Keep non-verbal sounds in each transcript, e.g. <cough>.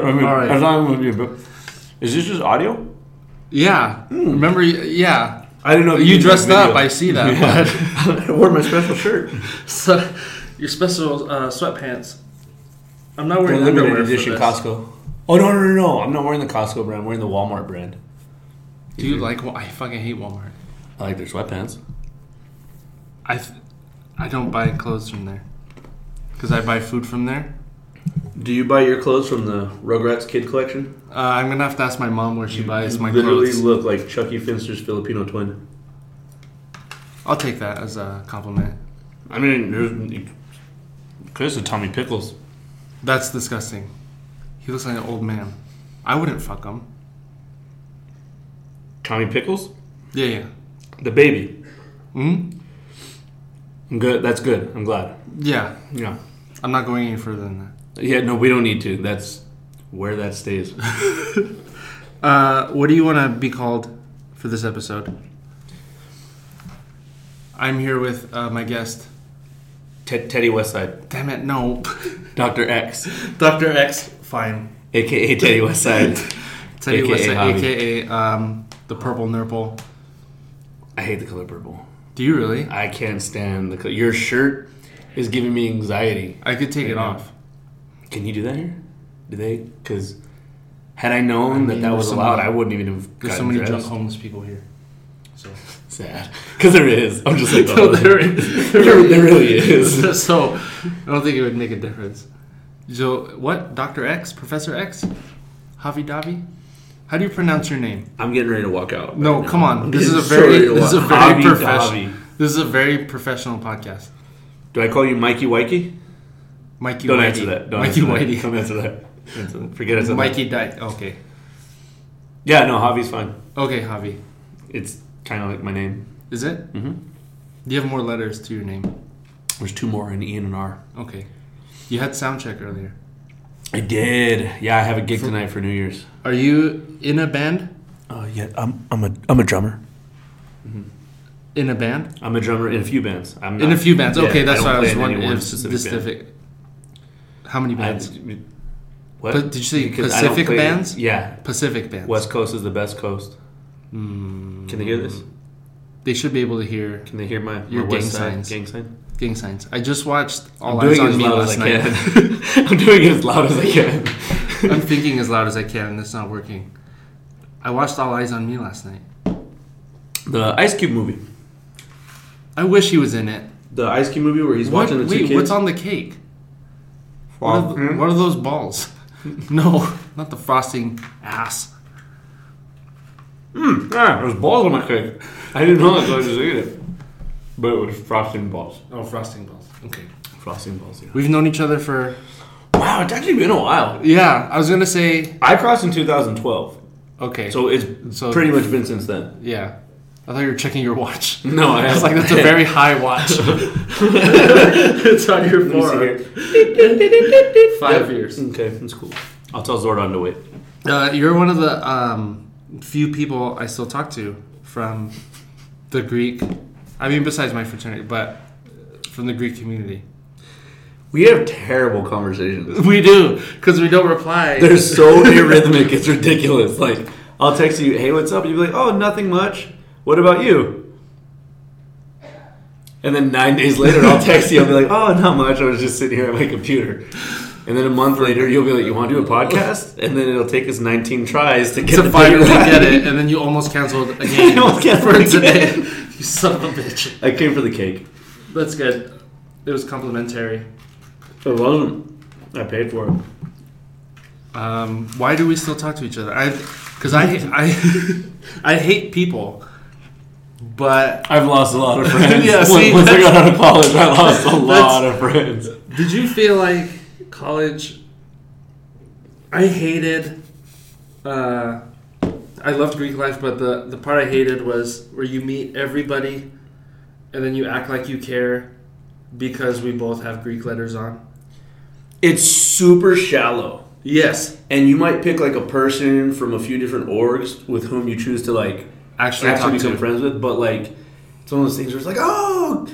<laughs> I mean, All right. as you, but is this just audio? Yeah. Remember? Yeah. I didn't know You did dressed up. I see that. Yeah. <laughs> I wore my special shirt. <laughs> So, your special uh, sweatpants. I'm not wearing The limited edition. Costco. Oh no no no no! I'm not wearing the Costco brand. I'm wearing the Walmart brand. Do you like? I fucking hate Walmart. I like their sweatpants. I, th- I don't buy clothes from there. Because I buy food from there. Do you buy your clothes from the Rugrats Kid Collection? Uh, I'm gonna have to ask my mom where she buys my clothes. literally clothes. look like Chuckie Finster's Filipino twin. I'll take that as a compliment. I mean, there's Chris is Tommy Pickles. That's disgusting. He looks like an old man. I wouldn't fuck him. Tommy Pickles, Yeah, yeah. the baby. Hmm. I'm good. That's good. I'm glad. Yeah. Yeah. I'm not going any further than that. Yeah. No, we don't need to. That's where that stays. <laughs> Uh, what do you want to be called for this episode? I'm here with uh, my guest. Ted Teddy Westside, Damn it, no. <laughs> Doctor X, Dr. X, fine. aka Teddy Westside. <laughs> Tell you AKA what's Javi. AKA um, the purple nurple. I hate the color purple. Do you really? I can't stand the color. Your shirt is giving me anxiety. I could take it Yeah. off. Can you do that here? Do they? Because had I known I mean, that that was allowed, many- I wouldn't even have There's so many dressed. drunk homeless people here. So Sad. Because there is. I'm just like, <laughs> No, oh, there, <laughs> there, there really is. <laughs> so I don't think it would make a difference. So what? Dr. X, Professor X, Javi Davi. How do you pronounce your name? I'm getting ready to walk out. No, right come on. This is a very this is a very professional. Davi. This is a very professional podcast. Do I call you Mikey Wakey? Mikey Don't Whitey. answer that. Don't Mikey answer that. Whitey. Don't answer that. Forget it. Mikey died. Okay. Yeah, no, Javi's fine. Okay, Javi. It's kind of like my name. Is it? Mm-hmm. Do you have more letters to your name? There's two more, an E and an R. Okay. You had sound check earlier. I did. Yeah, I have a gig tonight for New Year's. Are you in a band? Uh, yeah, I'm, I'm a I'm a drummer. In a band? I'm a drummer in a few bands. I'm In a few bands. yeah, okay, that's why I was play in any wondering if specific band. specific. How many I- bands? what? But did you say Because Pacific bands? Yeah, Pacific bands. West Coast is the best coast. Mm, Can they hear this? They should be able to hear Can they hear my, my Your West gang Side signs. gang sign? gang signs. I just watched All I'm Eyes doing on as Me loud as last I night. can. <laughs> I'm doing it as loud as I can. <laughs> I'm thinking as loud as I can, and it's not working. I watched All Eyez on Me last night. The Ice Cube movie. I wish he was in it. The Ice Cube movie where he's What- watching the two wait, kids. what's on the cake? What are, th- hmm? what are those balls? <laughs> no, not the frosting ass. Hmm, yeah, there's balls on my cake. I didn't know that, so I just ate it. But it was frosting balls. Oh, frosting balls. Okay. Frosting balls, yeah. We've known each other for. Wow, it's actually been a while. Yeah, I was gonna say. I crossed in 2012, Okay. so it's So- pretty much been since then. yeah, I thought you were checking your watch. <laughs> No, I I was like, that's a very high watch. <laughs> it's on your Let forearm. Five Yep. years. Okay, that's cool. I'll tell Zordon to wait. Uh, you're one of the um, few people I still talk to from the Greek. I mean, besides my fraternity, but from the Greek community. We have terrible conversations. <laughs> We do because we don't reply. They're so arrhythmic, it's ridiculous. Like, I'll text you, hey, what's up? You'll be like, oh, nothing much. What about you? And then nine days later, I'll text you, I'll be like, oh, not much. I was just sitting here at my computer. And then a month later, you'll be like, you want to do a podcast? And then it'll take us 19 tries to get to finally right. get it, and then you almost canceled <laughs> again You almost canceled for again. today. <laughs> You son of a bitch. I came for the cake. That's good. It was complimentary. It wasn't. I paid for it. Um, why do we still talk to each other? I, because I, I, <laughs> I hate people, but I've lost a lot of <laughs> friends. Yeah, Once- see, once I that's- got out of college, I lost a lot of friends. Did you feel like college? I hated. Uh, I loved Greek life, but the the part I hated was where you meet everybody, and then you act like you care because we both have Greek letters on. It's super shallow. Yes, And you might pick like a person from a few different orgs with whom you choose to like actually, actually become to friends with, but like it's one of those things where it's like, oh,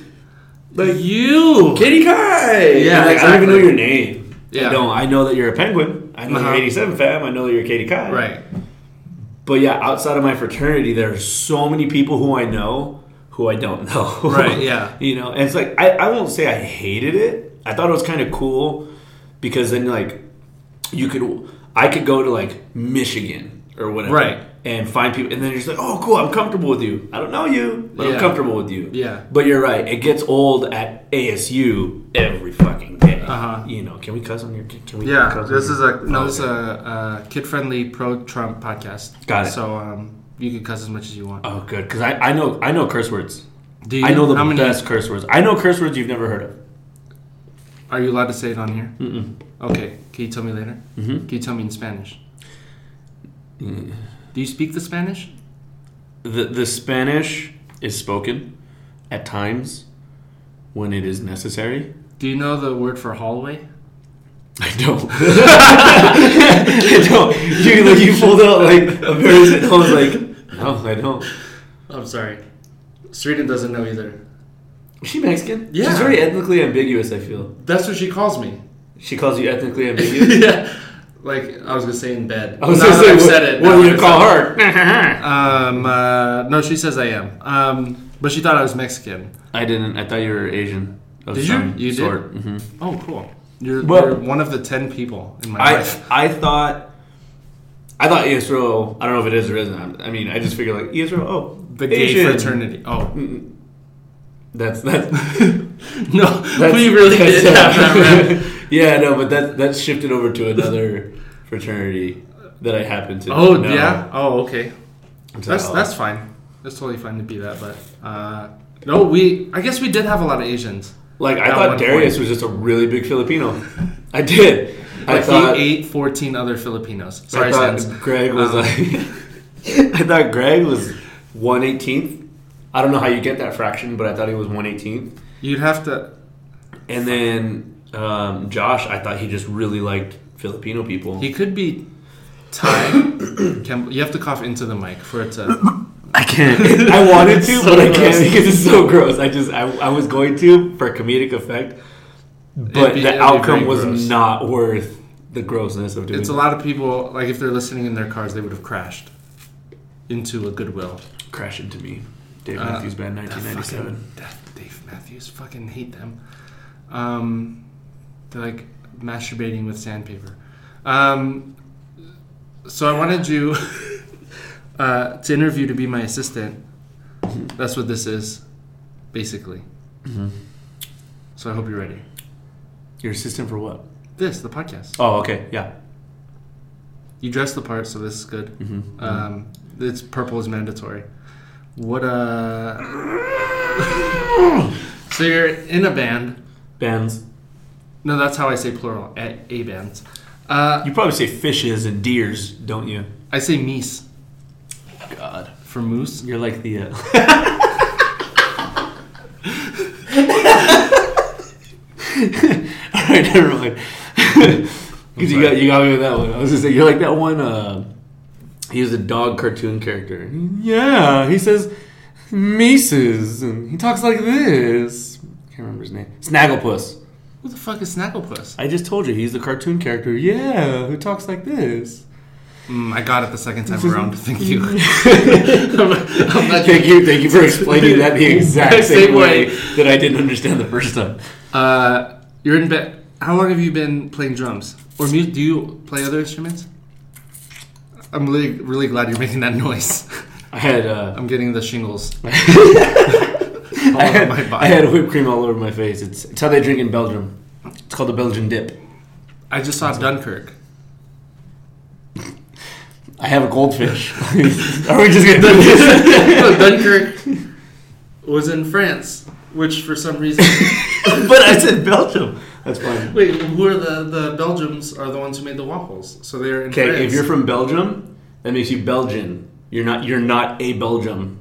like you. Kitty Kai. Yeah, like, I don't even know your name. Yeah. I don't. I know that you're a penguin. I know Uh-huh. you're 87 fam. I know that you're Katie Kai. Right. But yeah, outside of my fraternity, there are so many people who I know who I don't know. <laughs> Right, yeah. you know, and it's like I, I won't say I hated it. I thought it was kind of cool because then like you could I could go to like Michigan or whatever, Right. And find people, and then you're just like, oh, cool, I'm comfortable with you. I don't know you, but Yeah. I'm comfortable with you. Yeah. But you're right. It gets old at ASU every fucking day. Uh-huh. You know, can we cuss on your? Can we? Yeah, cuss this on is your- a no, Oh, this is okay. a, a kid-friendly pro-Trump podcast. Got it. So um, you can cuss as much as you want. Oh, good, because I, I know I know curse words. Do you? I know the how many? best curse words. I know curse words you've never heard of. Are you allowed to say it on here? Mm-mm. Okay. Can you tell me later? Mm-hmm. Can you tell me in Spanish? Mm. Do you speak the Spanish? The the Spanish is spoken at times when it is necessary. Do you know the word for hallway? I don't. <laughs> I don't. You like you pulled out like a very. I was like, no, I don't. I'm sorry. Sweden doesn't know either. Is she Mexican? Yeah. She's very ethnically ambiguous. I feel That's what she calls me. she calls you ethnically <laughs> ambiguous. yeah. Like I was gonna say in bed. I was Now gonna that say, I've what, said it. what now do that you I've call said her? it. Um. Uh, no, she says I am. Um. But she thought I was Mexican. I didn't. I thought you were Asian. Of Did you? some You did? sort. Mhm. Oh, cool. You're, Well- you're one of the ten people in my I life. I thought I thought Israel. I don't know if it is or isn't. I mean, I just figured like Israel. Oh, The gay Asian. fraternity. Oh Mm, That's that's <laughs> no, that's we really that's- did have that. <laughs> Rep. yeah, no, but that that shifted over to another <laughs> fraternity that I happen to. Oh know. yeah. Oh okay. That's that's fine. That's totally fine to be that. But uh, no, we. I guess we did have a lot of Asians. like I thought Darius point. was just a really big Filipino. I did. I Like thought he ate fourteen other Filipinos. Sorry, I thought Sans. Greg was Um, like. <laughs> I thought Greg was one eighteenth. I don't know how you get that fraction, but I thought he was one eighteenth. You'd have to. And then um, Josh, I thought he just really liked Filipino people. He could be Thai. <coughs> Can, you have to cough into the mic for it to. I can't. <laughs> I wanted to, So but I can't because it's so gross. I just I, I was going to for comedic effect, but be- the outcome was gross. not worth the grossness of doing. It. It's a lot of people. Like if they're listening in their cars, they would have crashed into a Goodwill. Crash into me, Dave Uh, Matthews Band, 1997. Dave Matthews, fucking hate them. Um, they're like masturbating with sandpaper. Um, so I wanted you <laughs> uh, to interview to be my assistant. That's what this is, basically. Mhm. So I hope you're ready. Your assistant for what? This, the podcast. Oh, okay, yeah. You dress the part, so this is good. Mm-hmm. Um, it's purple is mandatory. What uh? <laughs> so you're in a band. Bands. No, that's how I say plural. A, a bands. Uh, You probably say fishes and deers, don't you? I say meese God, for moose. you're like the. Uh... <laughs> All right, never mind. <laughs> Because you got you got me with that one. I was gonna say you're like that one. Uh, he was a dog cartoon character. Yeah, he says Mises, and he talks like this. Can't remember his name. Snagglepuss. Who the fuck is Snagglepuss? I just told you he's the cartoon character. Yeah, who talks like this. Mm, I got it the second time around. <laughs> Thank you. <laughs> <laughs> I'm, I'm Thank you, thank you for explaining that the exact Same way. that I didn't understand the first time. Uh, you're in bed. How long have you been playing drums or music? Do you play other instruments? I'm really really glad you're making that noise. I had uh, I'm getting the shingles. All I over had, my body. I had whipped cream all over my face. It's, it's how they drink in Belgium. It's called the Belgian dip. I just saw Dunkirk. <laughs> I have a goldfish. <laughs> Are we just gonna do this? <laughs> Dunkirk was in France, which for some reason. but I said Belgium. That's fine. Wait, who are the the Belgians? Are the ones who made the waffles? So they're in Okay, France. if you're from Belgium, that makes you Belgian. You're not. You're not a Belgium.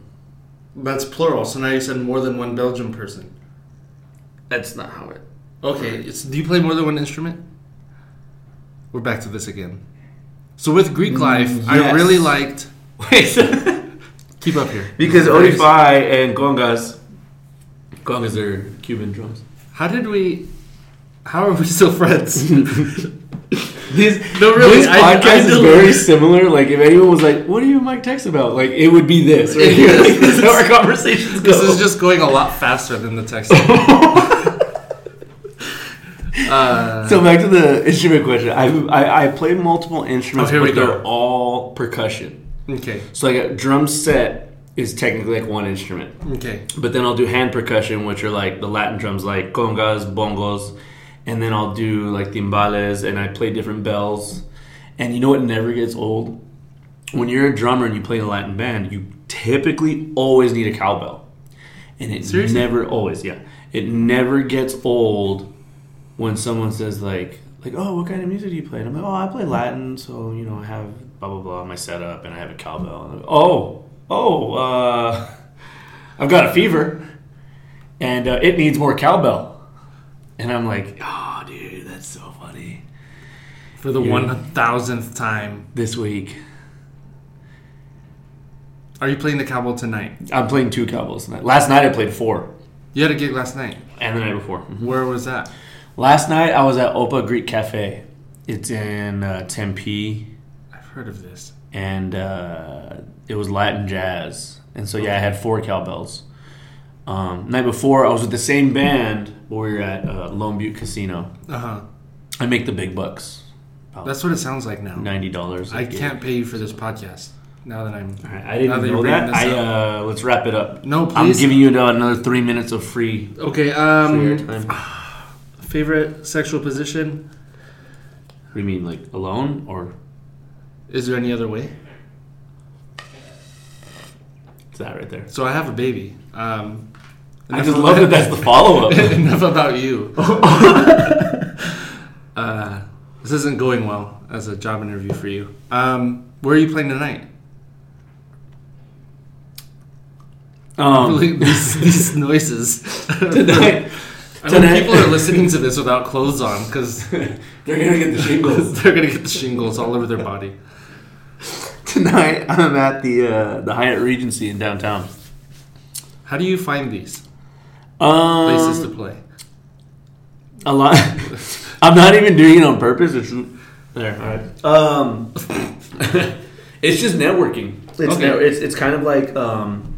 That's plural. So now you said more than one Belgian person. That's not how it. Okay, it's, do you play more than one instrument? We're back to this again. So with Greek mm, life, I really liked. <laughs> Wait. <laughs> Keep up here. because Odify and congas, congas are Cuban drums. How did we? How are we still friends? <laughs> This, No, really, this I- podcast I is very similar. Like, if anyone was like, "What do you and Mike text about?" Like, it would be this. Right here. Yes. <laughs> Like, this is how our conversations go. This is just going a lot faster than the text. <laughs> uh, so back to the instrument question. I I, I play multiple instruments, Oh, here but we they're all percussion. okay. So like a drum set is technically like one instrument. Okay. But then I'll do hand percussion, which are like the Latin drums, like congas, bongos, and then I'll do like timbales, and I play different bells. And you know what never gets old? When you're a drummer and you play in a Latin band, you typically always need a cowbell, and it Seriously? never always, yeah, it never gets old when someone says like, like, oh, what kind of music do you play? And I'm like, oh, I play Latin, so you know, I have blah blah blah my setup, and I have a cowbell. Like, oh, oh, uh, <laughs> I've got a fever, and uh, it needs more cowbell. And I'm like, oh, dude, that's so funny. For the one thousandth time, This week, are you playing the cowbell tonight? I'm playing two cowbells tonight. Last night I played four, You had a gig last night. and the night before. Mhm. Where was that? Last night I was at Opa Greek Cafe. It's in uh, Tempe, I've heard of this. and uh, it was Latin jazz. And so yeah, I had four cowbells. Um, night before I was with the same band, but we were at uh, Lone Butte Casino. Uh huh. I make the big bucks. That's what it sounds like now. ninety dollars. I can't pay you for this podcast. Now that I'm. All right, I didn't that know that. I uh, let's wrap it up. No, please. I'm giving you another three minutes of free, Okay. free Um. airtime. Favorite sexual position? What do you mean, like alone or Is there any other way? is that right there? So I have a baby. Um. I just love that that's the follow up. <laughs> enough about you. <laughs> uh, this isn't going well as a job interview for you. Um, where are you playing tonight? um, <laughs> these, these noises. tonight, I Tonight- people are listening to this without clothes on because they're gonna get the shingles. they're gonna get the shingles all over their body. tonight, I'm at the uh, the Hyatt Regency in downtown. How do you find these Um, places to play? a lot. <laughs> I'm not even doing it on purpose. It's there. All right. Um, <laughs> it's just networking. It's Okay. net- it's it's kind of like um,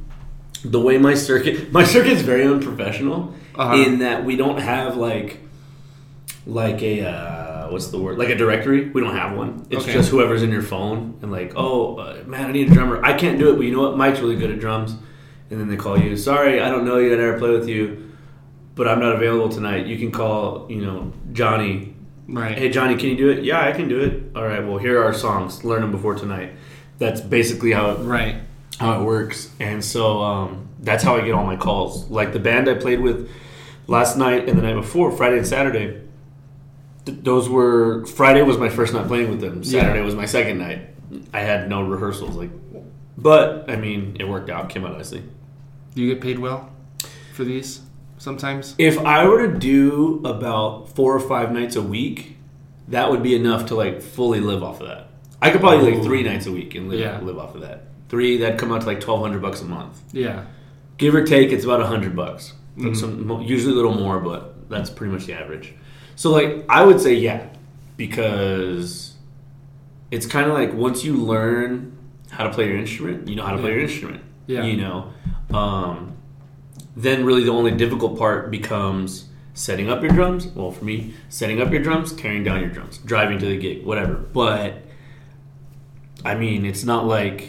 the way my circuit. My circuit's very unprofessional Uh-huh. in that we don't have like like a uh, what's the word like a directory. We don't have one. It's Okay. just whoever's in your phone and like oh uh, man I need a drummer. I can't do it, but you know what? Mike's really good at drums. And then they call you. Sorry, I don't know you. I never play with you, but I'm not available tonight. You can call you know Johnny Right. Hey Johnny, can you do it? Yeah, I can do it. All right. Well, here are our songs. Learn them before tonight. That's basically how it, Right. how it works. And so um, that's how I get all my calls. Like the band I played with last night and the night before, Friday and Saturday. th- those were Friday was my first night playing with them. Saturday Yeah. was my second night. I had no rehearsals. Like, but I mean, it worked out. Came out nicely. Do you get paid well for these sometimes? If I were to do about four or five nights a week, that would be enough to like fully live off of that. I could probably do like three nights a week and live, Yeah. live off of that. Three that'd come out to like twelve hundred bucks a month, Yeah. give or take. It's about a hundred bucks. Mhm. Some usually a little more, but that's pretty much the average. So like I would say yeah, because it's kind of like once you learn how to play your instrument, you know how to play your instrument. Yeah. You know, um, then really the only difficult part becomes setting up your drums. Well, for me, setting up your drums, carrying down your drums, driving to the gig, whatever. But I mean, it's not like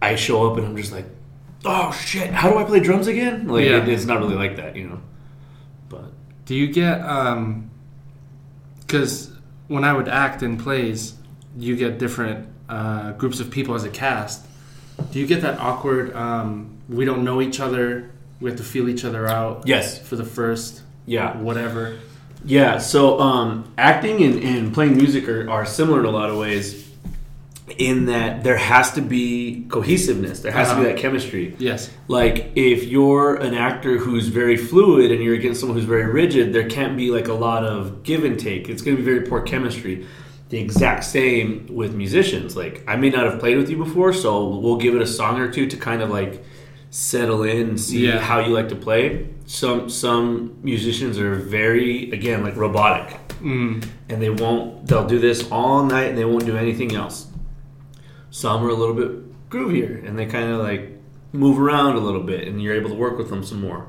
I show up and I'm just like, oh shit, how do I play drums again? Like Yeah. it, it's not really like that, you know. But Do you get um because when I would act in plays, you get different uh, groups of people as a cast. Do you get that awkward? Um, we don't know each other. We have to feel each other out yes, for the first yeah, whatever. Yeah, so um, acting and, and playing music are, are similar in a lot of ways in that there has to be cohesiveness, there has to Uh-huh. be that chemistry. Yes. Like, if you're an actor who's very fluid and you're against someone who's very rigid, there can't be like a lot of give and take. It's going to be very poor chemistry. The exact same with musicians. Like, I may not have played with you before, so we'll give it a song or two to kind of like settle in see Yeah. how you like to play. Some some musicians are very again like robotic, Mm. and they won't. They'll do this all night and they won't do anything else. Some are a little bit groovier and they kind of like move around a little bit, and you're able to work with them some more.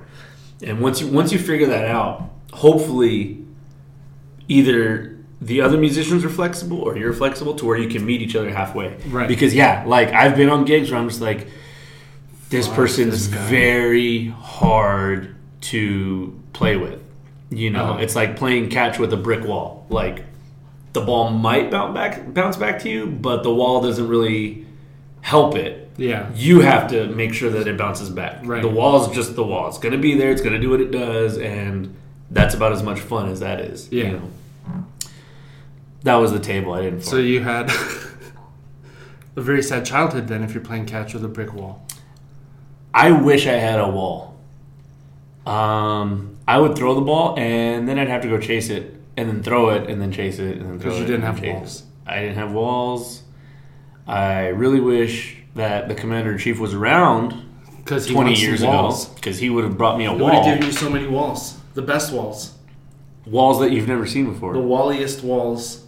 And once you once you figure that out, hopefully, either the other musicians are flexible or you're flexible to where you can meet each other halfway. Right. Because yeah, like I've been on gigs where I'm just like, this person's this guy. very hard to play with. You know, Uh-huh. it's like playing catch with a brick wall. Like the ball might bounce back bounce back to you, but the wall doesn't really help it. Yeah. You have to make sure that it bounces back. Right. The wall is just the wall. It's going to be there. It's going to do what it does, and that's about as much fun as that is. Yeah. You know? That was the table. I didn't. So you had <laughs> a very sad childhood then if you're playing catch with a brick wall. I wish I had a wall. Um, I would throw the ball and then I'd have to go chase it and then throw it and then chase it and then throw 'Cause you didn't have chase walls. I didn't have walls. I really wish that the commander in chief was around Because 20 years walls. ago because he would have brought me a wall. He would wall. have given you so many walls. The best walls. walls that you've never seen before. The walliest walls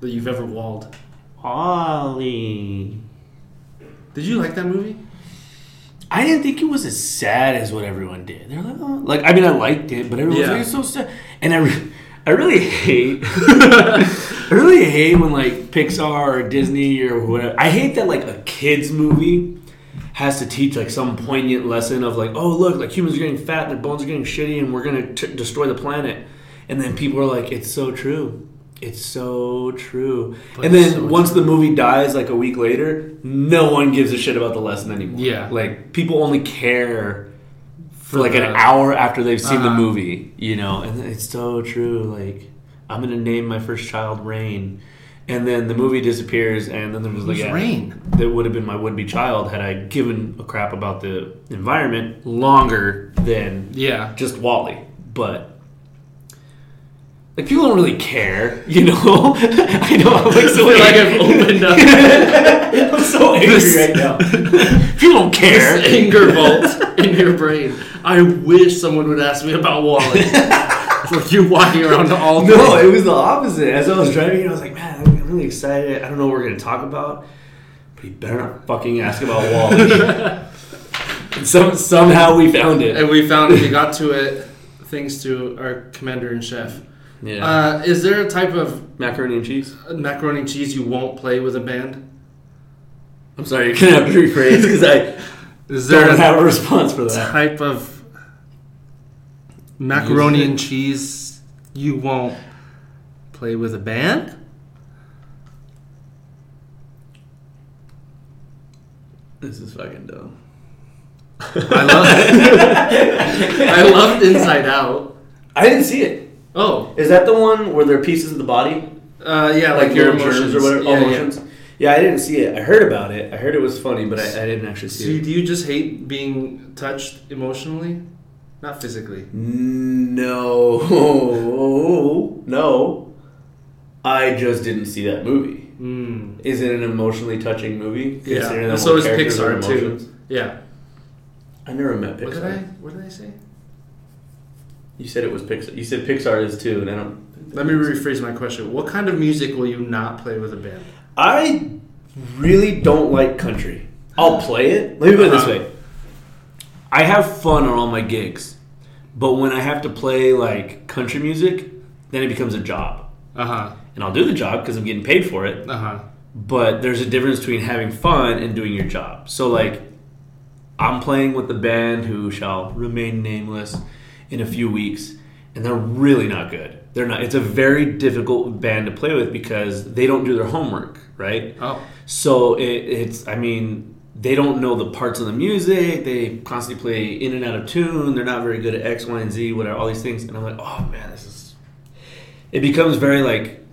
that you've ever walled. WALL-E. Did you like that movie? I didn't think it was as sad as what everyone did. They're like, oh. like I mean, I liked it, but everyone was Yeah. like, it's so sad. And I, re- I really hate, <laughs> I really hate when like Pixar or Disney or whatever. I hate that like a kids movie has to teach like some poignant lesson of like, oh look, like humans are getting fat, their bones are getting shitty, and we're gonna t- destroy the planet. And then people are like, it's so true. It's so true. But and then so once the movie dies, like a week later, no one gives a shit about the lesson anymore. Yeah. Like people only care for like the- an hour after they've seen the Uh-huh. movie, you know, and it's so true. Like I'm gonna name my first child Rain, and then the movie disappears, and then there was like yeah, Rain? that would have been my would-be child had I given a crap about the environment longer than Yeah. just WALL-E, but. Like people don't really care, you know. <laughs> I know I'm like so <laughs> like angry. I've opened up <laughs> I'm so angry This- right now. people don't care. this anger vault in your brain. I wish someone would ask me about WALL-E. like you're walking around all day. No, it was the opposite. As I was driving, I was like, man, I'm really excited. I don't know what we're going to talk about, but you better not fucking ask about WALL-E. and some, somehow we found it. and we found it. we got to it thanks to our commander and chef. Yeah. Uh, is there a type of Macaroni and cheese? macaroni and cheese you won't play with a band? I'm sorry, you're to have to rephrase because I Is there don't a have a response for that. type of macaroni and cheese you won't play with a band? This is fucking dumb. I love <laughs> I loved Inside Out. I didn't see it. Oh, Is that the one where there are pieces of the body? uh, yeah, like, Like, your emotions or whatever? Yeah, oh, yeah. emotions? Yeah. I didn't see it. I heard about it. I heard it was funny, but I, I didn't actually So see it. do you just hate being touched emotionally, not physically? No, <laughs> no. I just didn't see that movie. Mm. Is it an emotionally touching movie? Yeah, Considering and that so is Pixar too. Yeah. I never met Pixar. What did I? What did I say? You said it was Pixar. You said Pixar is too, and I don't. Let me rephrase my question. What kind of music will you not play with a band? I really don't like country. I'll play it. Let me put it this Uh-huh. way. I have fun on all my gigs, but when I have to play like country music, then it becomes a job. Uh huh. And I'll do the job because I'm getting paid for it. Uh huh. But there's a difference between having fun and doing your job. So like, I'm playing with the band who shall remain nameless in a few weeks, and they're really not good. They're not. It's a very difficult band to play with because they don't do their homework, right? Oh. So it, it's, I mean, they don't know the parts of the music. They constantly play in and out of tune. They're not very good at X, Y, and Z, whatever, all these things. And I'm like, oh man, this is. It becomes very like,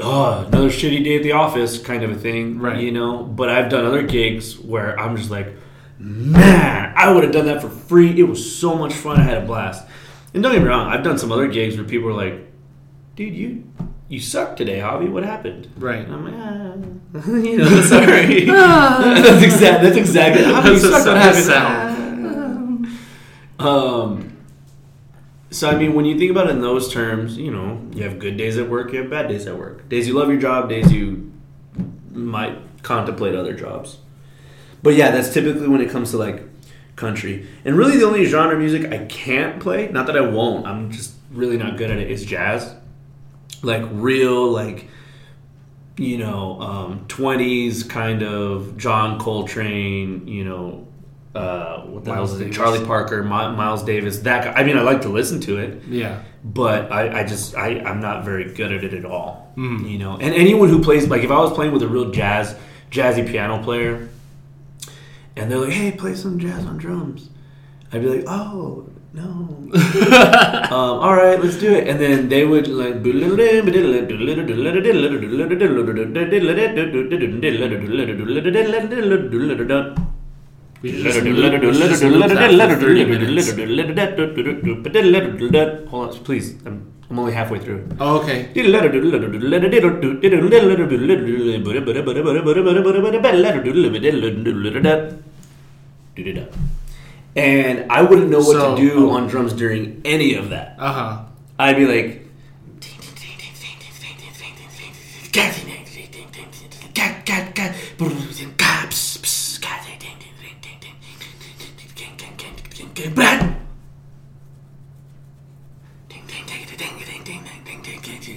oh, another shitty day at the office kind of a thing, Right. You know. But I've done other gigs where I'm just like, man, I would have done that for free. It was so much fun. I had a blast. And don't get me wrong, I've done some other gigs where people are like, dude, you you suck today, Javi. What happened? Right. And I'm like, ah, <laughs> you know, <laughs> sorry. <laughs> that's exactly. That's exactly. How do you suck? What happened? Um, so I mean, when you think about it in those terms, you know, you have good days at work, you have bad days at work. Days you love your job, days you might contemplate other jobs. But yeah, that's typically when it comes to like country. And really, the only genre of music I can't play, not that I won't, I'm just really not good at it, is jazz. Like real, like you know, um, 20s kind of John Coltrane, you know, uh, what the Miles hell is it? Charlie Parker, Mi- Miles Davis. That guy. I mean, I like to listen to it, Yeah. but I, I just I, I'm not very good at it at all. Mm. You know, and anyone who plays like if I was playing with a real jazz jazzy piano player, and they're like, "Hey, play some jazz on drums," I'd be like, "Oh." No. <laughs> um, all right, let's do it. And then they would like. We should just loop- we should just loop that for 30 minutes. Hold on, please. I'm, I'm only halfway through. Oh, okay. <laughs> And I wouldn't know what So- to do on drums during any of that. Uh huh. I'd be like,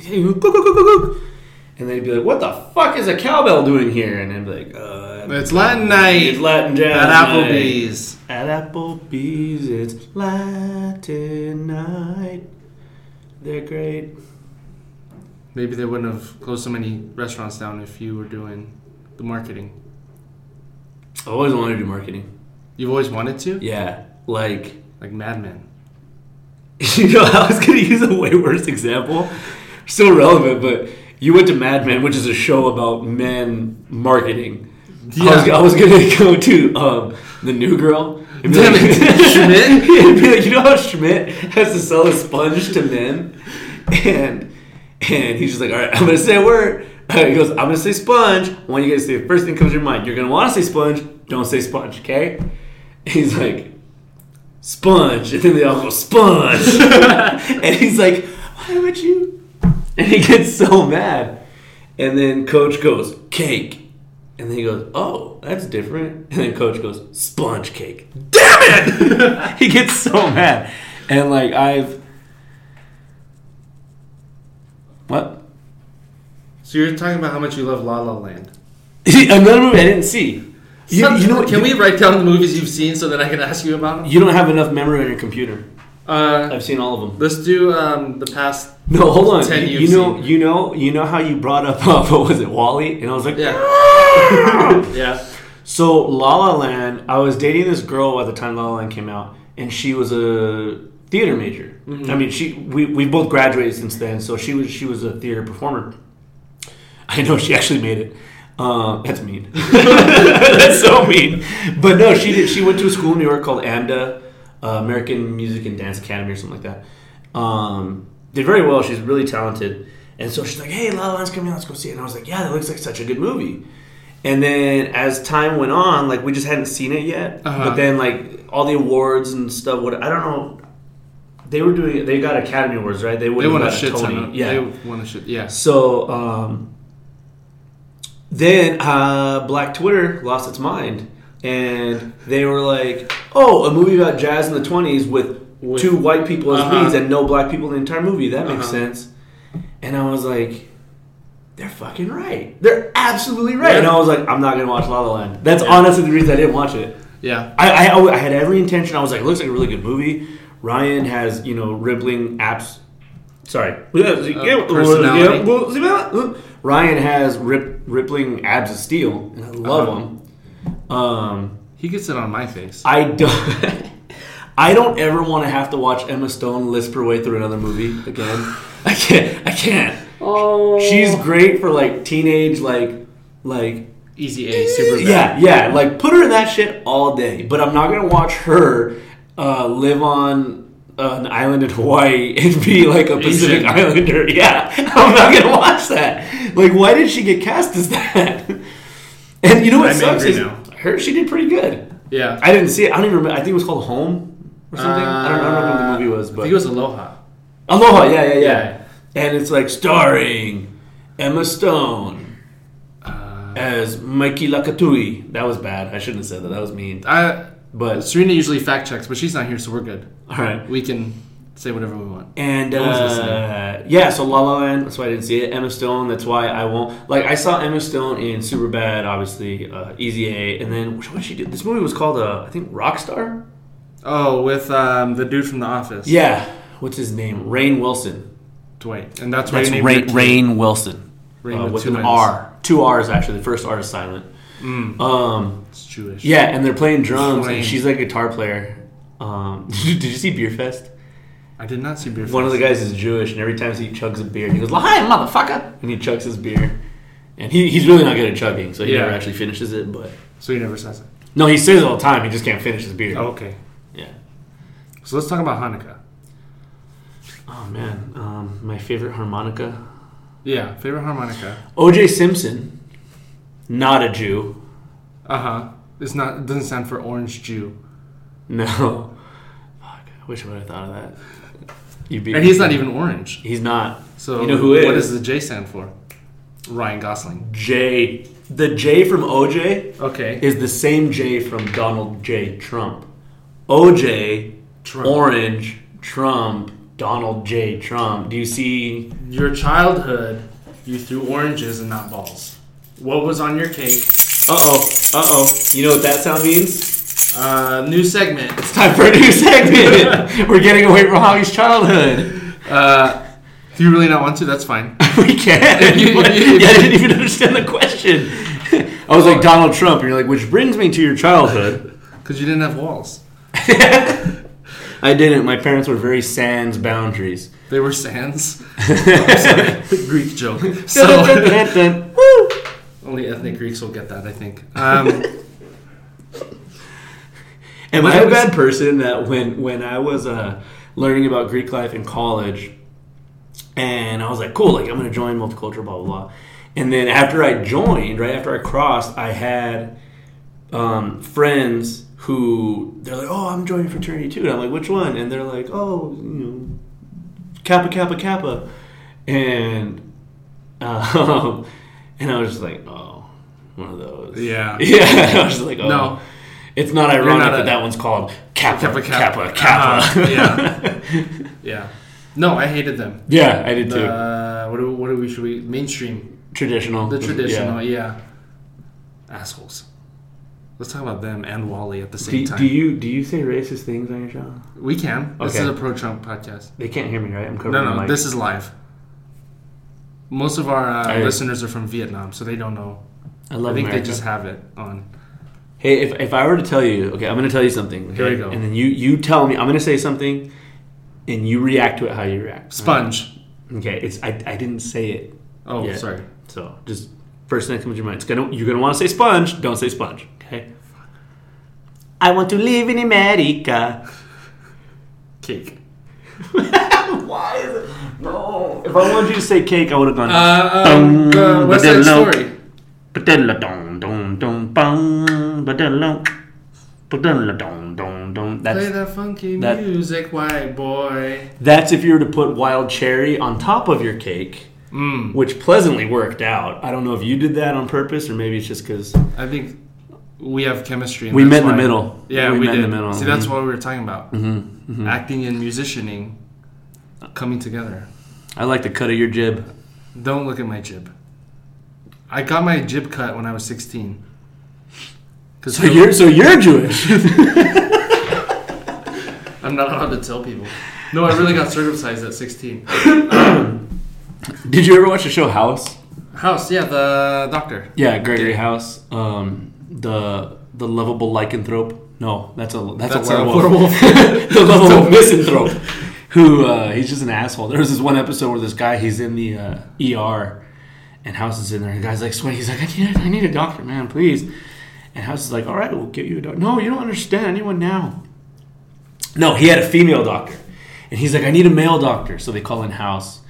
<laughs> and they'd be like, "What the fuck is a cowbell doing here?" And I'd be like, uh, It's Latin night "It's Latin jazz at night." Applebee's. At Applebee's, it's Latin night. They're great. Maybe they wouldn't have closed so many restaurants down if you were doing the marketing. I always wanted to do marketing. You've always wanted to? Yeah, like Like Mad Men. <laughs> you know, I was gonna use a way worse example. Still relevant, but you went to Mad Men, which is a show about men marketing. I, was, I was gonna <laughs> go to um, the New Girl. and be Damn like- it, Schmidt? <laughs> And be like, you know how Schmidt has to sell a sponge to men, and and he's just like, all right, I'm gonna say a word. He goes, I'm gonna say sponge. I want you guys to say the first thing comes to your mind. You're gonna want to say sponge. Don't say sponge, okay? He's like, sponge, and then they all go sponge, <laughs> and he's like, why would you? <laughs> And he gets so mad, and then Coach goes cake, and then he goes, oh, that's different, and then Coach goes sponge cake. Damn it! <laughs> he gets so mad, and like I've what So you're talking about how much you love La La Land. <laughs> another movie I didn't see. You, Some- you know, can we write down the movies you've seen so that I can ask you about them? You don't have enough memory on your computer. Uh, I've seen all of them. let's do um, the past. <laughs> No, hold on. Ten You, you've know, seen. you know, you know how you brought up <laughs> uh, what was it, WALL-E? And I was like, Yeah. yeah. So La La Land, I was dating this girl at the time La La Land came out, and she was a theater major. Mhm. I mean, she we we both graduated since then, so she was she was a theater performer. <laughs> I know she actually made it. Uh, that's mean. that's so mean. But no, she did. She went to a school in New York called AMDA, uh, American Music and Dance Academy, or something like that. Um, did very well. She's really talented, and so she's like, "Hey, La La Land's coming out. Let's go see it." And I was like, "Yeah, that looks like such a good movie." And then as time went on, like we just hadn't seen it yet. Uh-huh. But then like all the awards and stuff. What I don't know. They were doing. They got Academy Awards, right? They, They would've a shit ton Tony. of. Yeah. They want a shit. Yeah. So um, then uh, Black Twitter lost its mind, and they were like, "Oh, a movie about jazz in the '20s with, With- two white people as Uh-huh. leads and no black people in the entire movie. That makes Uh-huh. sense." And I was like. They're fucking right. They're absolutely right. Yeah. And I was like, I'm not gonna watch La La Land. That's Yeah. honestly the reason I didn't watch it. Yeah. I, I, I had every intention. I was like, it looks like a really good movie. Ryan has, you know, rippling apps. Sorry. personality. Ryan has rip, rippling abs of steel, and I love Uh-huh. him. Um, He gets it on my face. I don't. <laughs> I don't ever want to have to watch Emma Stone lisp her way through another movie again. <laughs> I can't. I can't. Oh. She's great for like teenage, like, like Easy A, super yeah, bad. yeah. Like put her in that shit all day. But I'm not gonna watch her uh, live on an island in Hawaii <laughs> and be like a Pacific Asian. Islander. Yeah, I'm not gonna watch that. Like, why did she get cast as that? And you know what I'm sucks is now. Her. She did pretty good. Yeah. I didn't see it. I don't even remember. I think it was called Home. or something. I, don't, I don't know what the movie was, I but think it was Aloha. Aloha. Yeah, yeah, yeah, And it's like starring Emma Stone Uh, as Mikey Lakatui. That was bad. I shouldn't have said that. That was mean. I, But Serena usually fact checks, but she's not here, so we're good. all right. We can say whatever we want. And uh, yeah, so La La Land. That's why I didn't see it. Emma Stone. That's why I won't. Like I saw Emma Stone in Superbad, obviously uh, Easy A, and then what did she do? This movie was called uh, I think Rockstar. Oh, with um, the dude from The Office. Yeah, what's his name? Rainn Wilson. Dwight. And that's, That's why you named Rain. Rainn Wilson. Rain uh, with with an N's. R. Two R's actually. The first R is silent. Mm, Um, it's Jewish. yeah, and they're playing drums, Rain. and she's like a guitar player. Um, <laughs> did, you, see Beerfest? I did not see Beer One of the guys is Jewish, and every time he chugs a beer, he goes, "Hi, motherfucker!" and he chugs his beer. And he, he's really not good at chugging, so he Yeah. never actually finishes it. But So he never says it. no, he says it all the time. He just can't finish his beer. Oh, okay. Yeah. So let's talk about Hanukkah. Oh man, um, my favorite harmonica. Yeah, favorite harmonica. O.J. Simpson, not a Jew. Uh huh. It's not. It doesn't stand for orange Jew. No. Fuck. I wish I would have thought of that. You beat And he's not even orange. He's not. So You know who What is? does the J stand for? Ryan Gosling. J. The J from OJ Okay. is the same J from Donald J. Trump. OJ, Trump. Orange, Trump, Donald J. Trump. Do you see? Your childhood, you threw oranges and not balls. What was on your cake? Uh oh. Uh oh. You know what that sound means? Uh, new segment. It's time for a new segment. <laughs> We're getting away from Hoggy's childhood. Uh, if you really not want to, that's fine. <laughs> we can. If <laughs> you- if you- yeah, I didn't even understand the question. I was like Donald Trump, and you're like, which brings me to your childhood. Because you didn't have walls. I didn't. My parents were very sans boundaries. They were sands. Sorry, Greek joke. So only ethnic Greeks will get that, I think. Um, <laughs> Am I a bad person that when when I was uh, learning about Greek life in college, and I was like, cool, like I'm gonna join multicultural, blah blah blah. And then after I joined, right after I crossed, I had um, friends who they're like, oh, I'm joining fraternity too. And I'm like, which one? And they're like, oh, you know, Kappa Kappa Kappa, and um, <laughs> and I was just like, oh, one of those. yeah. <laughs> Yeah, I was just like, oh. No. It's not ironic not a- that that one's called Kappa Kappa Kappa Kappa. Kappa. Uh-huh, yeah. <laughs> Yeah. No, I hated them. yeah, I did too. Uh, what do, what do we should we mainstream traditional. the traditional Yeah. yeah. assholes. Let's talk about them and WALL-E at the Do, same time. do you do you say racist things on your show? we can. This is a pro Trump podcast. They can't hear me, right? I'm covering No, no, this is live. Most of our uh, listeners are from Vietnam, so they don't know. I love I think America. they just have it on. Hey, if, if I were to tell you, okay, I'm going to tell you something. Here okay? we go. And then you you tell me. I'm going to say something, and you react to it how you react. Sponge. Okay, it's I, I didn't say it, Oh, Yeah. sorry. so just first thing that comes to your mind. It's gonna you're gonna want to say sponge. Don't say sponge. Okay. I want to live in America. Cake. <laughs> Why is it? No. If I wanted you to say cake, I would have gone. Uh, um, the West Side Story. Dum, dum, bum, ba-da-lum, ba-da-la-dum, dum, dum. Play that funky that- music, white boy. that's if you were to put wild cherry on top of your cake, Mm. which pleasantly worked out. I don't know if you did that on purpose or maybe it's just because I think we have chemistry. and we that's met in the why- middle. Yeah, we, met did. in the middle. See, that's what we were talking about. hmm Acting and musicianing coming together. I like the cut of your jib. Don't look at my jib. I got my jib cut when I was 16. Cause So you're so you're Jewish. <laughs> I'm not allowed to tell people. No, I really got circumcised at 16. Did you ever watch the show House? House, yeah, the doctor. Yeah, Gregory House. Um, the the lovable lycanthrope. No, that's a that's, That's a a werewolf. <laughs> the lovable misanthrope. Who uh, he's just an asshole. There was this one episode where this guy he's in the uh, ER, and House is in there. And the guy's like sweating. He's like, I need I need a doctor, man, please. And House is like, All right, we'll get you a doctor. No, you don't understand anyone now. No, he had a female doctor, and he's like, I need a male doctor. So they call in House.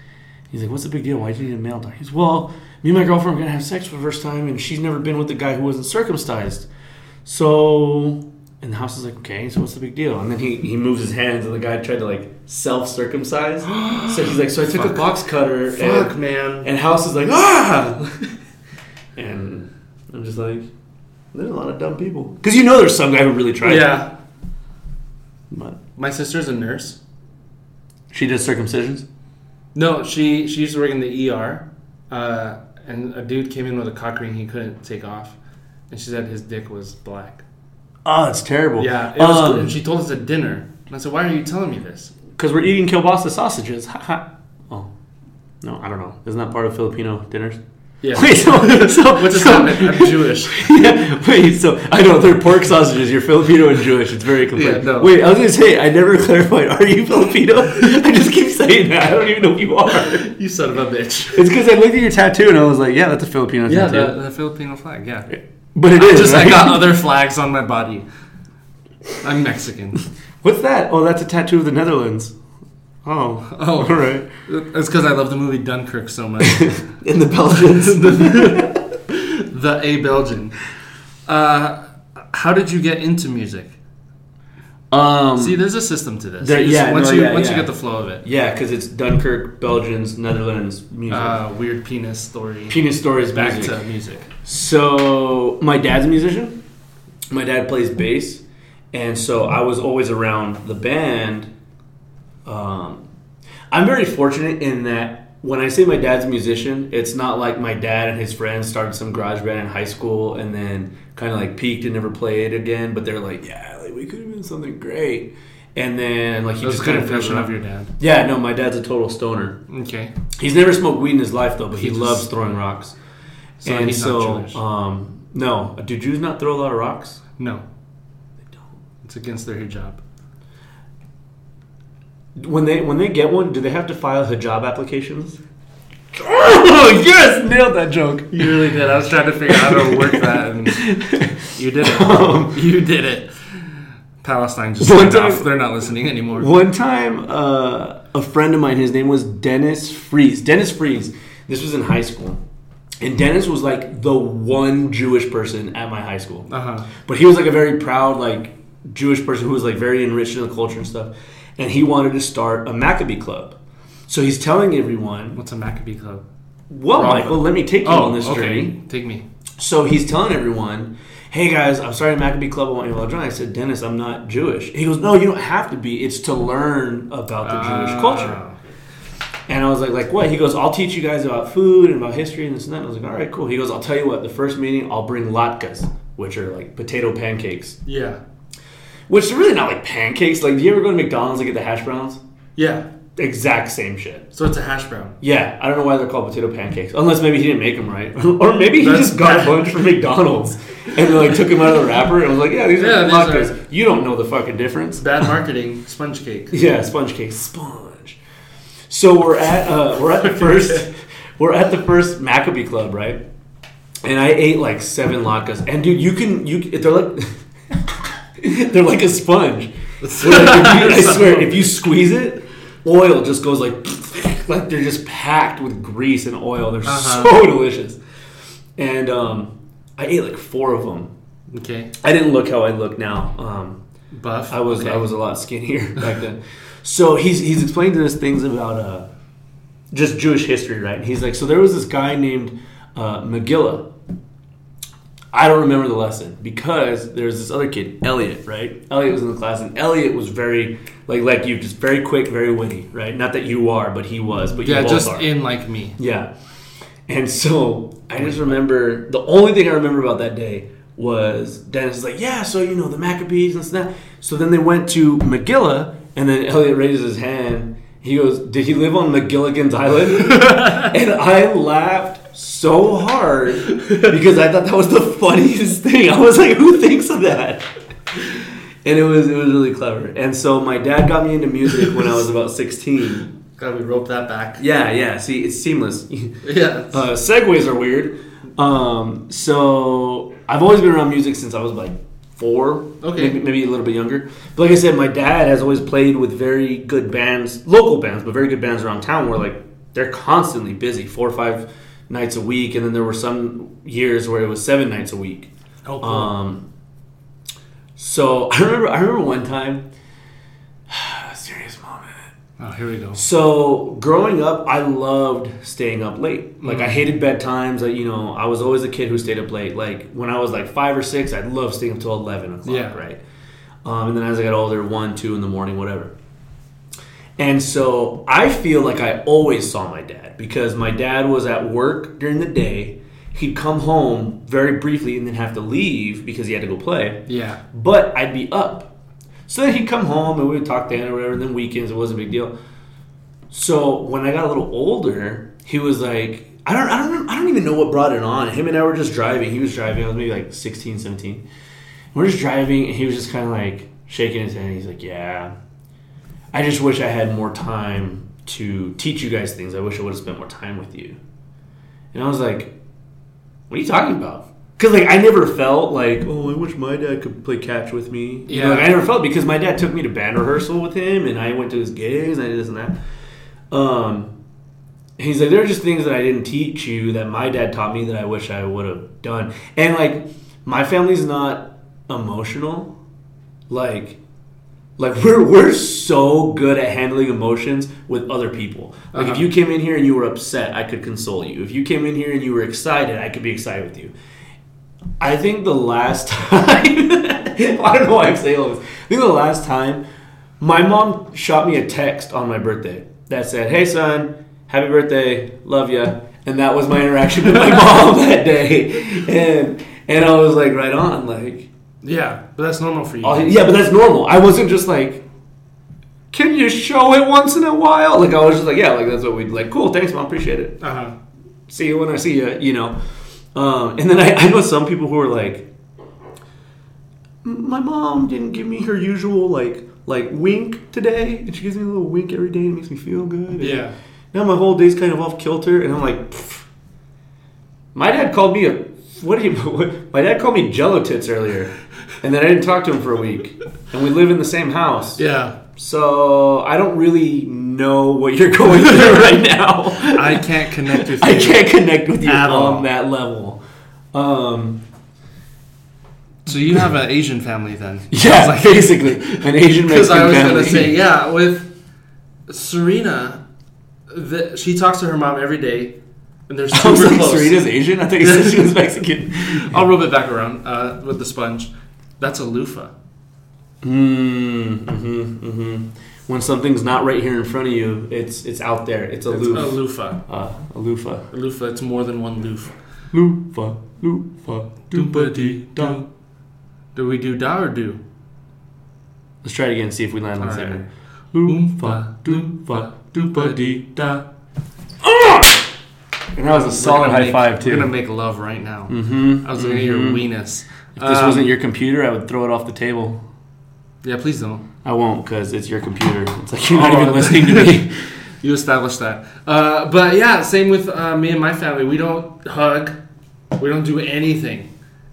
He's like, "What's the big deal? Why do you need a male doctor?" He's, "Well, me and my girlfriend are gonna have sex for the first time, and she's never been with a guy who wasn't circumcised. So And the house is like, okay, so what's the big deal? And then he, he moves his hands, and the guy tried to like self circumcise. <gasps> so he's like, so I took a box cutter, Fuck, and, man. and House is like, ah! <laughs> and I'm just like, there's a lot of dumb people. Because you know there's some guy who really tried. yeah. But My sister's a nurse. she does circumcisions. No, she she used to work in the ER, uh, and a dude came in with a cock ring he couldn't take off, and she said his dick was black. Oh, it's terrible. Yeah, it was. Um, and she told us at dinner, and I said, "Why are you telling me this?" Because we're eating kielbasa sausages. Ha ha. Oh. No, I don't know. Isn't that part of Filipino dinners? Yeah, <laughs> Wait, so, so, <laughs> is so-. I'm Jewish. <laughs> yeah, wait, so I know they're pork sausages. You're Filipino and Jewish. It's very complex. Yeah, no. Wait, I was gonna say I never clarified. Are you Filipino? I just keep saying that. I don't even know who you are. You son of a bitch. It's because I looked at your tattoo and I was like, yeah, that's a Filipino Yeah, tattoo. the, the Filipino flag. Yeah, but it I is. just I got other <laughs> flags on my body. I'm Mexican. What's that? Oh, that's a tattoo of the Netherlands. Oh, Oh. all right. It's because I love the movie Dunkirk so much. <laughs> In the Belgians. <laughs> the A Belgian. Uh, how did you get into music? Um, See, there's a system to this. There- yeah, once no, you yeah, once yeah. you get the flow of it. yeah, because it's Dunkirk, Belgians, Netherlands music. Uh, weird penis story. Penis stories Back music. to music. So my dad's a musician. My dad plays bass, and so I was always around the band. Um, I'm very fortunate in that when I say my dad's a musician, it's not like my dad and his friends started some garage band in high school and then kind of like peaked and never played again. But they're like, yeah, like we could have been something great. And then like he That just kind of impression of your dad. Yeah, no, my dad's a total stoner. Okay. He's never smoked weed in his life though, but he, He just- loves throwing rocks. So and he's so, um, no, do Jews not throw a lot of rocks? No, They don't. it's against their hijab. When they when they get one, do they have to file hijab applications? Oh <laughs> yes, nailed that joke. You really did. I was trying to figure out how to work that, and <laughs> you did it. Um, you did it. Palestine just One time- off. They're not listening anymore. One time, uh, a friend of mine, his name was Dennis Fries. Dennis Fries. This was in high school, and Dennis was like the one Jewish person at my high school. Uh huh. But he was like a very proud, like Jewish person who was like very enriched in the culture and stuff. And he wanted to start a Maccabee club. So he's telling everyone, What's a Maccabee club? "Well, Wrong. Michael, let me take you on this okay. journey." Take me. So he's telling everyone, "Hey guys, I'm starting a Maccabee club. I want you all to join." I said, "Dennis, I'm not Jewish." He goes, "No, you don't have to be. It's to learn about the Jewish Ah. culture." And I was like, "Like what?" He goes, "I'll teach you guys about food and about history and this and that." And I was like, "All right, cool." He goes, "I'll tell you what. The first meeting, I'll bring latkes, which are like potato pancakes." Yeah. Which are really not like pancakes. Like, do you ever go to McDonald's and get the hash browns? Yeah. Exact same shit. So it's a hash brown. Yeah, I don't know why they're called potato pancakes. Unless maybe he didn't make them right, <laughs> or maybe he That's just got a bunch from McDonald's and like took them out of the wrapper and was like, "Yeah, these Yeah, are these latkes." You don't know the fucking difference. Bad marketing. Sponge cake. <laughs> Yeah, sponge cake, sponge. So we're at uh, we're at the first <laughs> we're at the first Maccabee Club, right? And I ate like seven latkes, and dude, you can you they're like they're like a sponge. Like, you- I swear, if you squeeze it, oil just goes like <laughs> like they're just packed with grease and oil. They're Uh-huh. so <laughs> delicious. And um, I ate like four of them. Okay. I didn't look how I look now. Um, Buff. I was Okay. I was a lot skinnier <laughs> back then. So he's he's explaining to us things about uh, just Jewish history, right? And He's like, so there was this guy named uh, Megillah. I don't remember the lesson because there's this other kid, Elliot, right? Elliot was in the class, and Elliot was very like like you, just very quick, very witty, right? Not that you are, but he was, but Yeah, just are. in like me. Yeah. And so I just remember the only thing I remember about that day was Dennis is like, yeah, so you know the Maccabees and stuff. So then they went to Megillah, and then Elliot raises his hand. He goes, "Did he live on McGilligan's Island?" <laughs> and I laughed so hard because I thought that was the funniest thing. I was like, "Who thinks of that?" And it was it was really clever. And so my dad got me into music when I was about sixteen. God, we rope that back. Yeah, yeah. See, it's seamless. <laughs> Yeah. Uh, segues are weird. Um, so I've always been around music since I was like four, Okay. maybe, maybe a little bit younger. But like I said, my dad has always played with very good bands, local bands, but very good bands around town where like they're constantly busy, four or five nights a week, and then there were some years where it was seven nights a week. oh, cool. Um, So <laughs> I remember, I remember one time, <sighs> serious moment. Oh, here we go. So growing up, I loved staying up late. Like I hated bedtimes. Like you know, I was always a kid who stayed up late. Like when I was like five or six, I'd love staying up till eleven o'clock. Yeah. Right. Um, and then as I got older, one, two in the morning, whatever. And so I feel like I always saw my dad because my dad was at work during the day. He'd come home very briefly and then have to leave because he had to go play. Yeah. But I'd be up. So then he'd come home and we would talk then or whatever. And then weekends, it wasn't a big deal. So when I got a little older, he was like, I don't, I don't, I don't even know what brought it on. Him and I were just driving. He was driving. I was maybe like 16, 17. We're just driving, and he was just kind of like shaking his head. He's like, "Yeah, I just wish I had more time to teach you guys things. I wish I would have spent more time with you." And I was like, "What are you talking about?" Because like I never felt like, "Oh, I wish my dad could play catch with me." You know, Yeah. like, I never felt because my dad took me to band rehearsal with him, and I went to his gigs, and I did this and that. Um, he's like, there are just things that I didn't teach you that my dad taught me that I wish I would have done. And like, my family's not emotional. Like, like <laughs> we're we're so good at handling emotions with other people. Like, if Uh-huh. you came in here and you were upset, I could console you. If you came in here and you were excited, I could be excited with you. I think the last <laughs> time, <laughs> I don't know why I'm saying all this. I think the last time, my mom shot me a text on my birthday that said, "Hey son, happy birthday, love ya," and that was my interaction with my mom that day, and and I was like, right on, like, Yeah, but that's normal for you. oh, yeah, but that's normal. I wasn't just like. Can you show it once in a while? Like I was just like, yeah, like that's what we'd like. Cool, thanks, mom, appreciate it Uh huh. see you when I see you, you know. Um, and then I, I know some people who are like, my mom didn't give me her usual like like wink today, and she gives me a little wink every day and it makes me feel good. And Yeah. Now my whole day's kind of off kilter, and I'm like, "Pfft." my dad called me a what do you? <laughs> What, my dad called me Jello tits earlier, and then I didn't talk to him for a week, and we live in the same house. Yeah. So I don't really know what you're <laughs> going through right now. I can't connect with <laughs> you. I can't connect with you on all. that level. Um, So you have an Asian family then? <laughs> yeah, Like- basically an Asian Because I was gonna say, yeah, with Serena, the, she talks to her mom every day, and they're I was super like, close. Serena's Asian. I said she was Mexican. I'll rub it back around uh, with the sponge. That's a loofah. Mm, mm-hmm, mm-hmm. When something's not right here in front of you, it's it's out there. It's a loofah. It's a loofah. Uh, a loofah. A loofah. It's more than one loof. Loofah. Loofah. Doompa-dee-doo. Do we do da or do? Let's try it again. And see if we land on the right. Loofah. Doofah. Doopa dee da. And that was a solid high make- five We're too. gonna make love right now. Mm-hmm. I was looking at your weenus. If this Um, wasn't your computer, I would throw it off the table. Yeah, please don't. I won't because it's your computer. It's like you're not Oh, even listening to me. <laughs> You established that. Uh, but yeah, same with uh, me and my family. We don't hug. We don't do anything.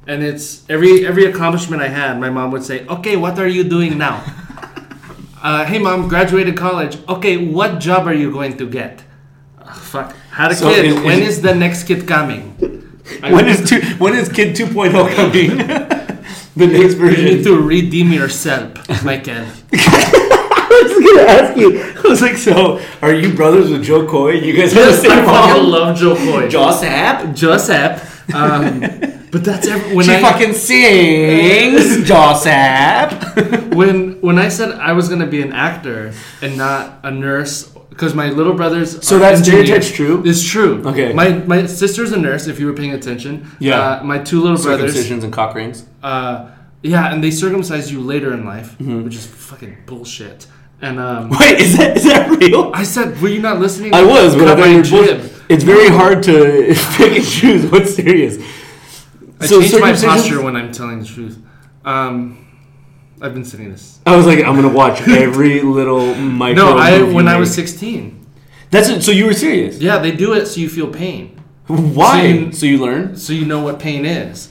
And it's every every accomplishment I had, my mom would say, "Okay, what are you doing now?" <laughs> uh, hey, mom, graduated college. Okay, what job are you going to get? Fuck, had a So kid. is- when is- is the next kid coming? I- when is two, when is Kid 2.0 coming? <laughs> the next version. you need to redeem yourself, Michael. <laughs> I was gonna ask you. I was like, so are you brothers with Jo Koy? You guys have the I same fucking mom? love Jo Koy. Joss App? Joseph. Um, <laughs> but that's every, when She I, fucking sings. Joss App. when when I said I was gonna be an actor and not a nurse, because my little brothers. So are that engineers. stereotype's true? It's true. Okay. My my sister's a nurse. If you were paying attention. Yeah. Uh, my two little brothers. Circumcisions and cock rings. Uh, yeah, and they circumcise you later in life, Mm-hmm. which is fucking bullshit. And um, <laughs> Wait, is that is that real? I said, were you not listening? I was, but I Cut thought you were It's very hard to <laughs> pick and choose what's serious. I So change my posture when I'm telling the truth. Um, I've been sitting this. I was like, I'm gonna watch every <laughs> little micro. No, I you when I was 16. That's it. So you were serious? Yeah, they do it so you feel pain. Why? See- So you learn? so you know what pain is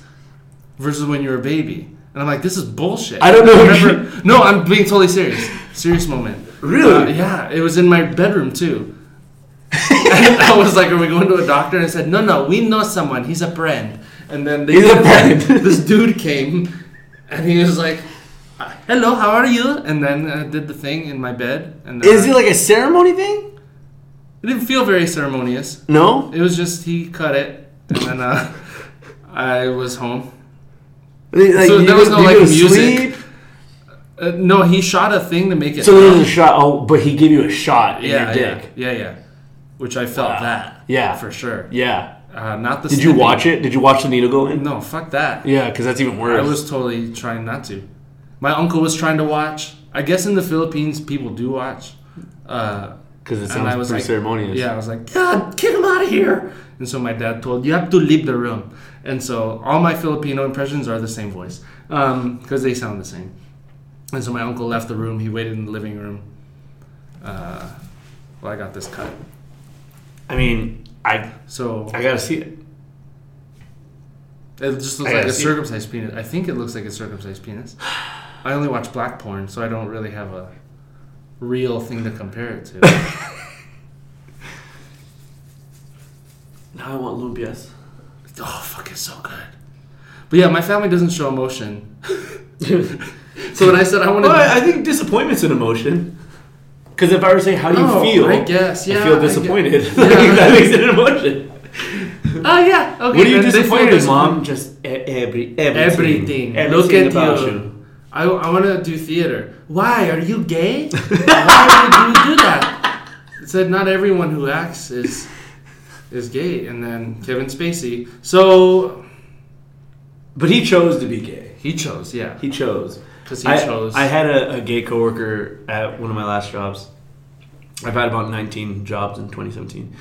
versus when you're a baby. And I'm like, this is bullshit. I don't know if Remember, <laughs> no, I'm being totally serious. Serious moment. Really? Uh, yeah, it was in my bedroom too. and <laughs> I was like, are we going to a doctor? And I said, no, no, we know someone. He's a friend. And then they, He's a friend. this dude came and he was like, uh, "Hello, how are you?" And then uh, did the thing in my bed. And Is it like a ceremony thing? It didn't feel very ceremonious. No. It was just he cut it, and then uh, I was home. Like, So you there was go- no, you like, go to music? sleep? Uh, no, he shot a thing to make it. So there was a shot. Oh, but he gave you a shot in yeah, your yeah, dick. yeah, yeah. Which I felt that. Yeah. for sure. Yeah. Uh, not the. Did you snipping. watch it? Did you watch the needle go in? No, fuck that. Yeah, because that's even worse. I was totally trying not to. My uncle was trying to watch. I guess in the Philippines, people do watch. Uh, because it and I sounds was pretty like- ceremonious. yeah, I was like, God, get him out of here. And so my dad told, you have to leave the room. And so all my Filipino impressions are the same voice because they sound the same. And so my uncle left the room. He waited in the living room. Uh, well, I got this cut. I mean, I So I gotta see it. it just looks gotta like a see it. circumcised penis. I think it looks like a circumcised penis. <sighs> <sighs> I only watch black porn, so I don't really have a real thing to compare it to. <laughs> Now I want lumpias. oh, fuck, it's so good. But yeah, my family doesn't show emotion. <laughs> So when I said I wanted, Well, I I think disappointment's an emotion. Because if I were to say, "How do you Oh, feel?" I guess, yeah, I feel I disappointed. <laughs> Yeah. Like, that makes it an emotion. oh yeah, okay. what are you disappointed, mom? Just every everything. Everything. Look at about you. I, I want to do theater. Why? Are you gay? <laughs> Why would you do that? It said not everyone who acts is is gay. And then Kevin Spacey. So But he chose to be gay. he chose, yeah, He chose. because he I, chose. I had a, a gay coworker at one of my last jobs. I've had about 19 jobs in 2017,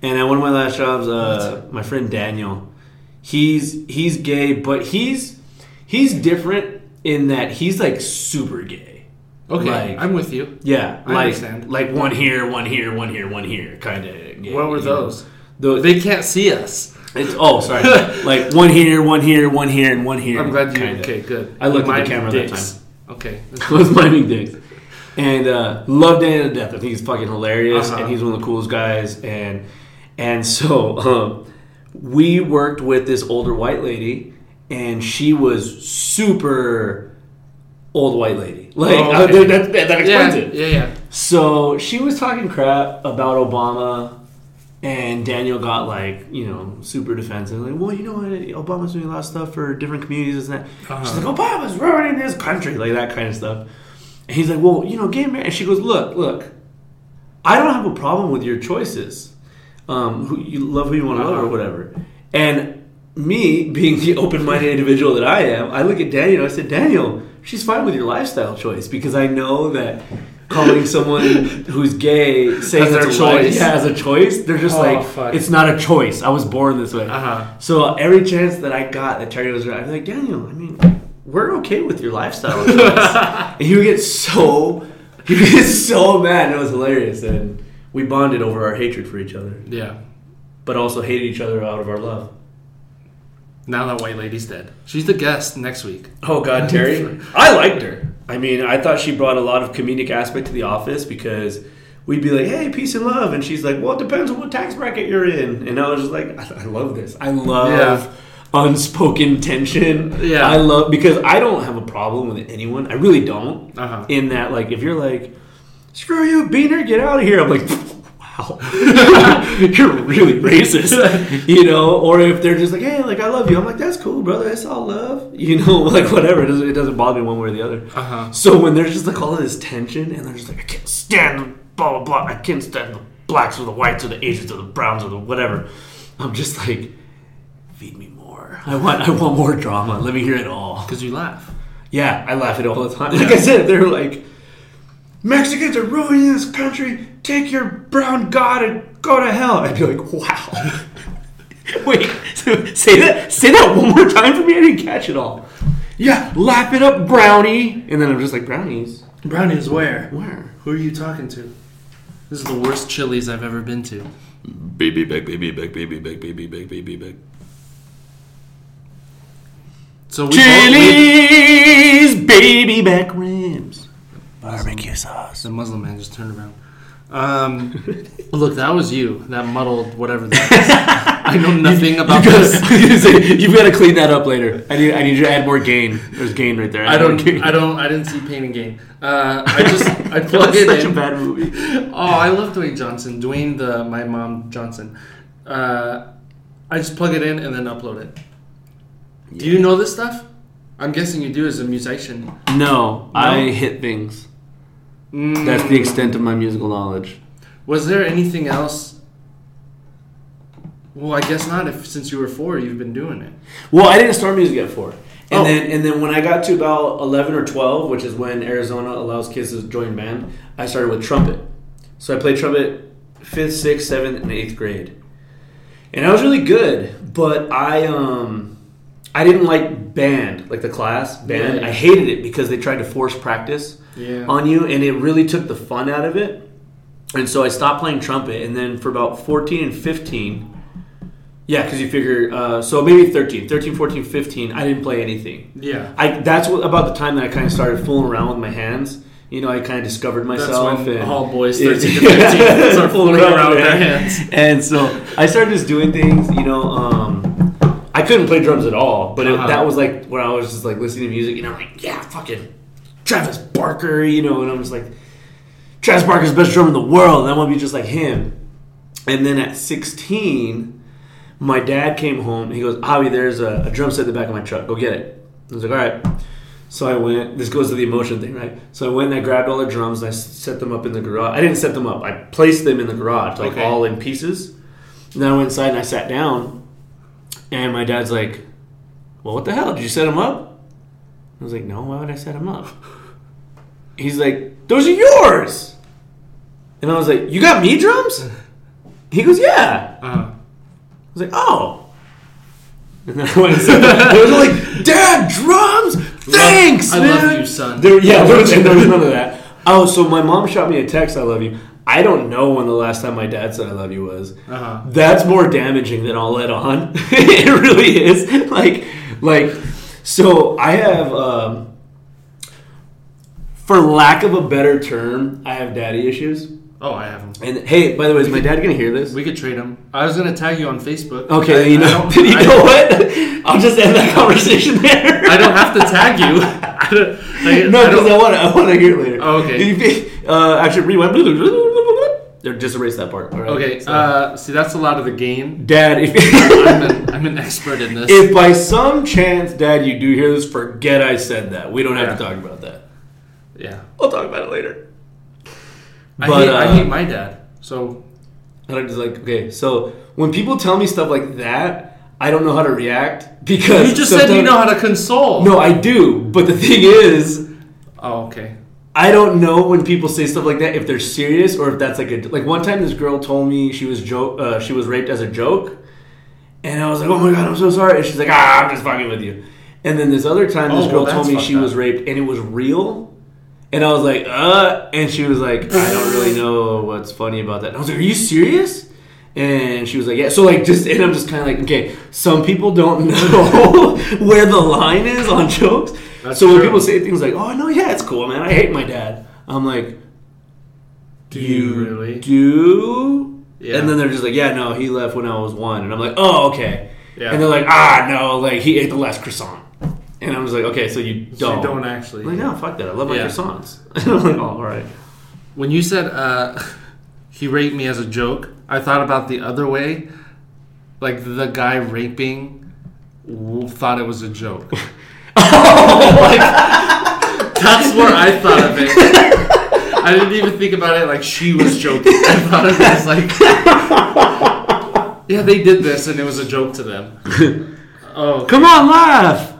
and at one of my last jobs, uh, my friend Daniel, he's he's gay, but he's he's different in that he's like super gay. okay, like- I'm with you. Yeah, I like understand. like one here, one here, one here, one here, kind of. What were those? Those They can't see us. it's oh sorry, <laughs> like one here, one here, one here, and one here. I'm glad you. kinda. Okay, good. I looked at the camera that dicks. Okay. <laughs> I was miming dicks. And uh, love Danny to death. I think he's fucking hilarious, Uh-huh. and he's one of the coolest guys. And and so <laughs> um, we worked with this older white lady, and she was super old white lady. Like Oh, okay. that, that, that Yeah, it. yeah, yeah. So she was talking crap about Obama, and Daniel got like, you know, super defensive. Like, well, you know what? Obama's doing a lot of stuff for different communities and that. Uh-huh. She's like, Obama's ruining this country, like that kind of stuff. And he's like, well, you know, gay marriage. And she goes, look, look, I don't have a problem with your choices. Um, who you love who you want to love or Uh-huh. whatever. And me being the open-minded individual that I am, I look at Daniel. and I said, Daniel, she's fine with your lifestyle choice because I know that calling someone who's gay saying As their a choice. yeah, as a choice, they're just Oh, like, fuck. it's not a choice. I was born this way. Uh-huh. So every chance that I got that Terry was right, I'd be like, Daniel, I mean, we're okay with your lifestyle <laughs> choice. and he would get so, he would get so mad. And it was hilarious. And we bonded over our hatred for each other, Yeah. but also hated each other out of our love. Now that white lady's dead. She's the guest next week. Oh God, Terry! I liked her. I mean, I thought she brought a lot of comedic aspect to the office because we'd be like, "Hey, peace and love," and she's like, "Well, it depends on what tax bracket you're in." And I was just like, "I, I love this. I love Yeah. unspoken tension. Yeah. I love because I don't have a problem with anyone. I really don't. Uh-huh. In that, like, if you're like, "Screw you, Beaner, get out of here," I'm like. <laughs> Wow, <laughs> you're really racist, <laughs> you know. Or if they're just like, "Hey, like I love you," I'm like, "That's cool, brother. That's all love," you know. <laughs> Like whatever. It doesn't, it doesn't bother me one way or the other. Uh-huh. So when there's just like all of this tension, and they're just like, "I can't stand blah blah blah. I can't stand the blacks or the whites or the Asians or the browns or the whatever," I'm just like, "Feed me more. I want I want more drama. Let me hear it all." Because you laugh. Yeah, I laugh at it all the time. Like I said, they're like, Mexicans are ruining this country. Take your brown god and go to hell. I'd be like, wow. <laughs> Wait, say that. Say that one more time for me. I didn't catch it all. Yeah, lap it up, brownie. And then I'm just like, brownies. Brownies where? Where? Who are you talking to? This is the worst Chili's I've ever been to. Baby back, baby back, baby back, baby back, baby back. So we both- we- Chili's baby back ribs. Barbecue sauce. the Muslim man just turned around. Um, <laughs> look, that was you. That muddled whatever <laughs> that is. I know nothing about <laughs> you this. you've got to clean that up later. I need, I need you to add more gain. There's gain right there. I Add don't. I don't. I didn't see Pain and Gain. Uh, I just. I plug That's it such in. a bad movie. Oh, I love Dwayne Johnson. Dwayne, the my mom Johnson. Uh, I just plug it in and then upload it. Do you know this stuff? I'm guessing you do as a musician. No, I hit things. Mm. That's the extent of my musical knowledge. Was there anything else? Well, I guess not. If since you were four, you've been doing it. Well, I didn't start music at four, and Oh. then and then when I got to about eleven or twelve, which is when Arizona allows kids to join band, I started with trumpet. So I played trumpet fifth, sixth, seventh, and eighth grade, and I was really good. But I um I didn't like band, like the class band. Yeah. I hated it because they tried to force practice Yeah. on you, and it really took the fun out of it. And so I stopped playing trumpet, and then for about 14 and 15, yeah, because you figure, uh, so maybe 13, 13, 14, 15, I didn't play anything. yeah. I That's what, about the time that I kind of started fooling around with my hands. You know, I kind of discovered myself. And, all boys Yeah. 13 to 15 <laughs> start fooling around with their hands. And so I started just doing things, you know, um, couldn't play drums at all, but it, Uh-huh. that was like when I was just like listening to music, and I'm like, yeah, fucking Travis Barker, you know, and I'm just like, Travis Barker's the best drummer in the world, and I want to be just like him. And then at 16, my dad came home, and he goes, Javi, there's a, a drum set in the back of my truck, go get it. I was like, all right. So I went. This goes to the emotion thing, right? So I went and I grabbed all the drums and I set them up in the garage. I didn't set them up. I placed them in the garage, like Okay. all in pieces. And then I went inside and I sat down, and my dad's like, "Well, what the hell? Did you set him up?" I was like, "No. Why would I set him up?" He's like, "Those are yours." And I was like, "You got me drums?" He goes, "Yeah." Uh, I was like, "Oh." And then I went and said, "They were like, Dad, drums! Thanks, I man." love you, son. There, yeah, there was, there was none of that. Oh, so my mom shot me a text. I love you. I don't know when the last time my dad said I love you was. Uh-huh. That's more damaging than I'll let on. <laughs> it really is. Like, like, so I have, um, for lack of a better term, I have daddy issues. Oh, I have them. And hey, by the way, is my dad gonna hear this? We could trade him. I was gonna tag you on Facebook. Okay, I, you know, <laughs> you I- know what? I'll just end that conversation <laughs> there. I don't have to tag you. I don't, I, no, because I want to. I want to hear it later. Oh, okay. Uh, actually, rewind. Or just erase that part. All right. Okay, So- uh, see, that's a lot of the game. Dad, if I'm <laughs> an, I'm an expert in this. if by some chance, Dad, you do hear this, forget I said that. We don't have to talk about that. yeah, We'll talk about it later. I, But, hate, I uh, hate my dad. So And I'm just like, okay. So when people tell me stuff like that, I don't know how to react because you just said you know how to console. No, I do. But the thing is, Oh, okay. I don't know when people say stuff like that if they're serious or if that's like a like one time this girl told me she was joke uh, she was raped as a joke, and I was like, oh my god, I'm so sorry. And she's like, ah, I'm just fucking with you. And then this other time this Oh, girl well, told me she fucked was raped and it was real, and I was like, uh, and she was like, I don't really know what's funny about that. And I was like, are you serious? And she was like, yeah. So like, just and I'm just kind of like, okay. Some people don't <laughs> know where the line is on jokes. That's so when people say things like, "Oh no, yeah, it's cool, man. I hate my dad," I'm like, Do you really? do?" Yeah. And then they're just like, "Yeah, no, he left when I was one," and I'm like, "Oh, okay." Yeah. And they're like, "Ah, no, like he ate the last croissant," and I'm just like, "Okay, so you don't." you don't actually. I'm like, no, fuck that. I love my Yeah. croissants. And <laughs> I'm like, "Oh, all right." When you said uh, <laughs> he raped me as a joke, I thought about the other way. Like the guy raping thought it was a joke. <laughs> <laughs> like, that's where I thought of it. I didn't even think about it like she was joking. I thought of it as like, yeah, they did this and it was a joke to them. <laughs> Oh, Come on, laugh.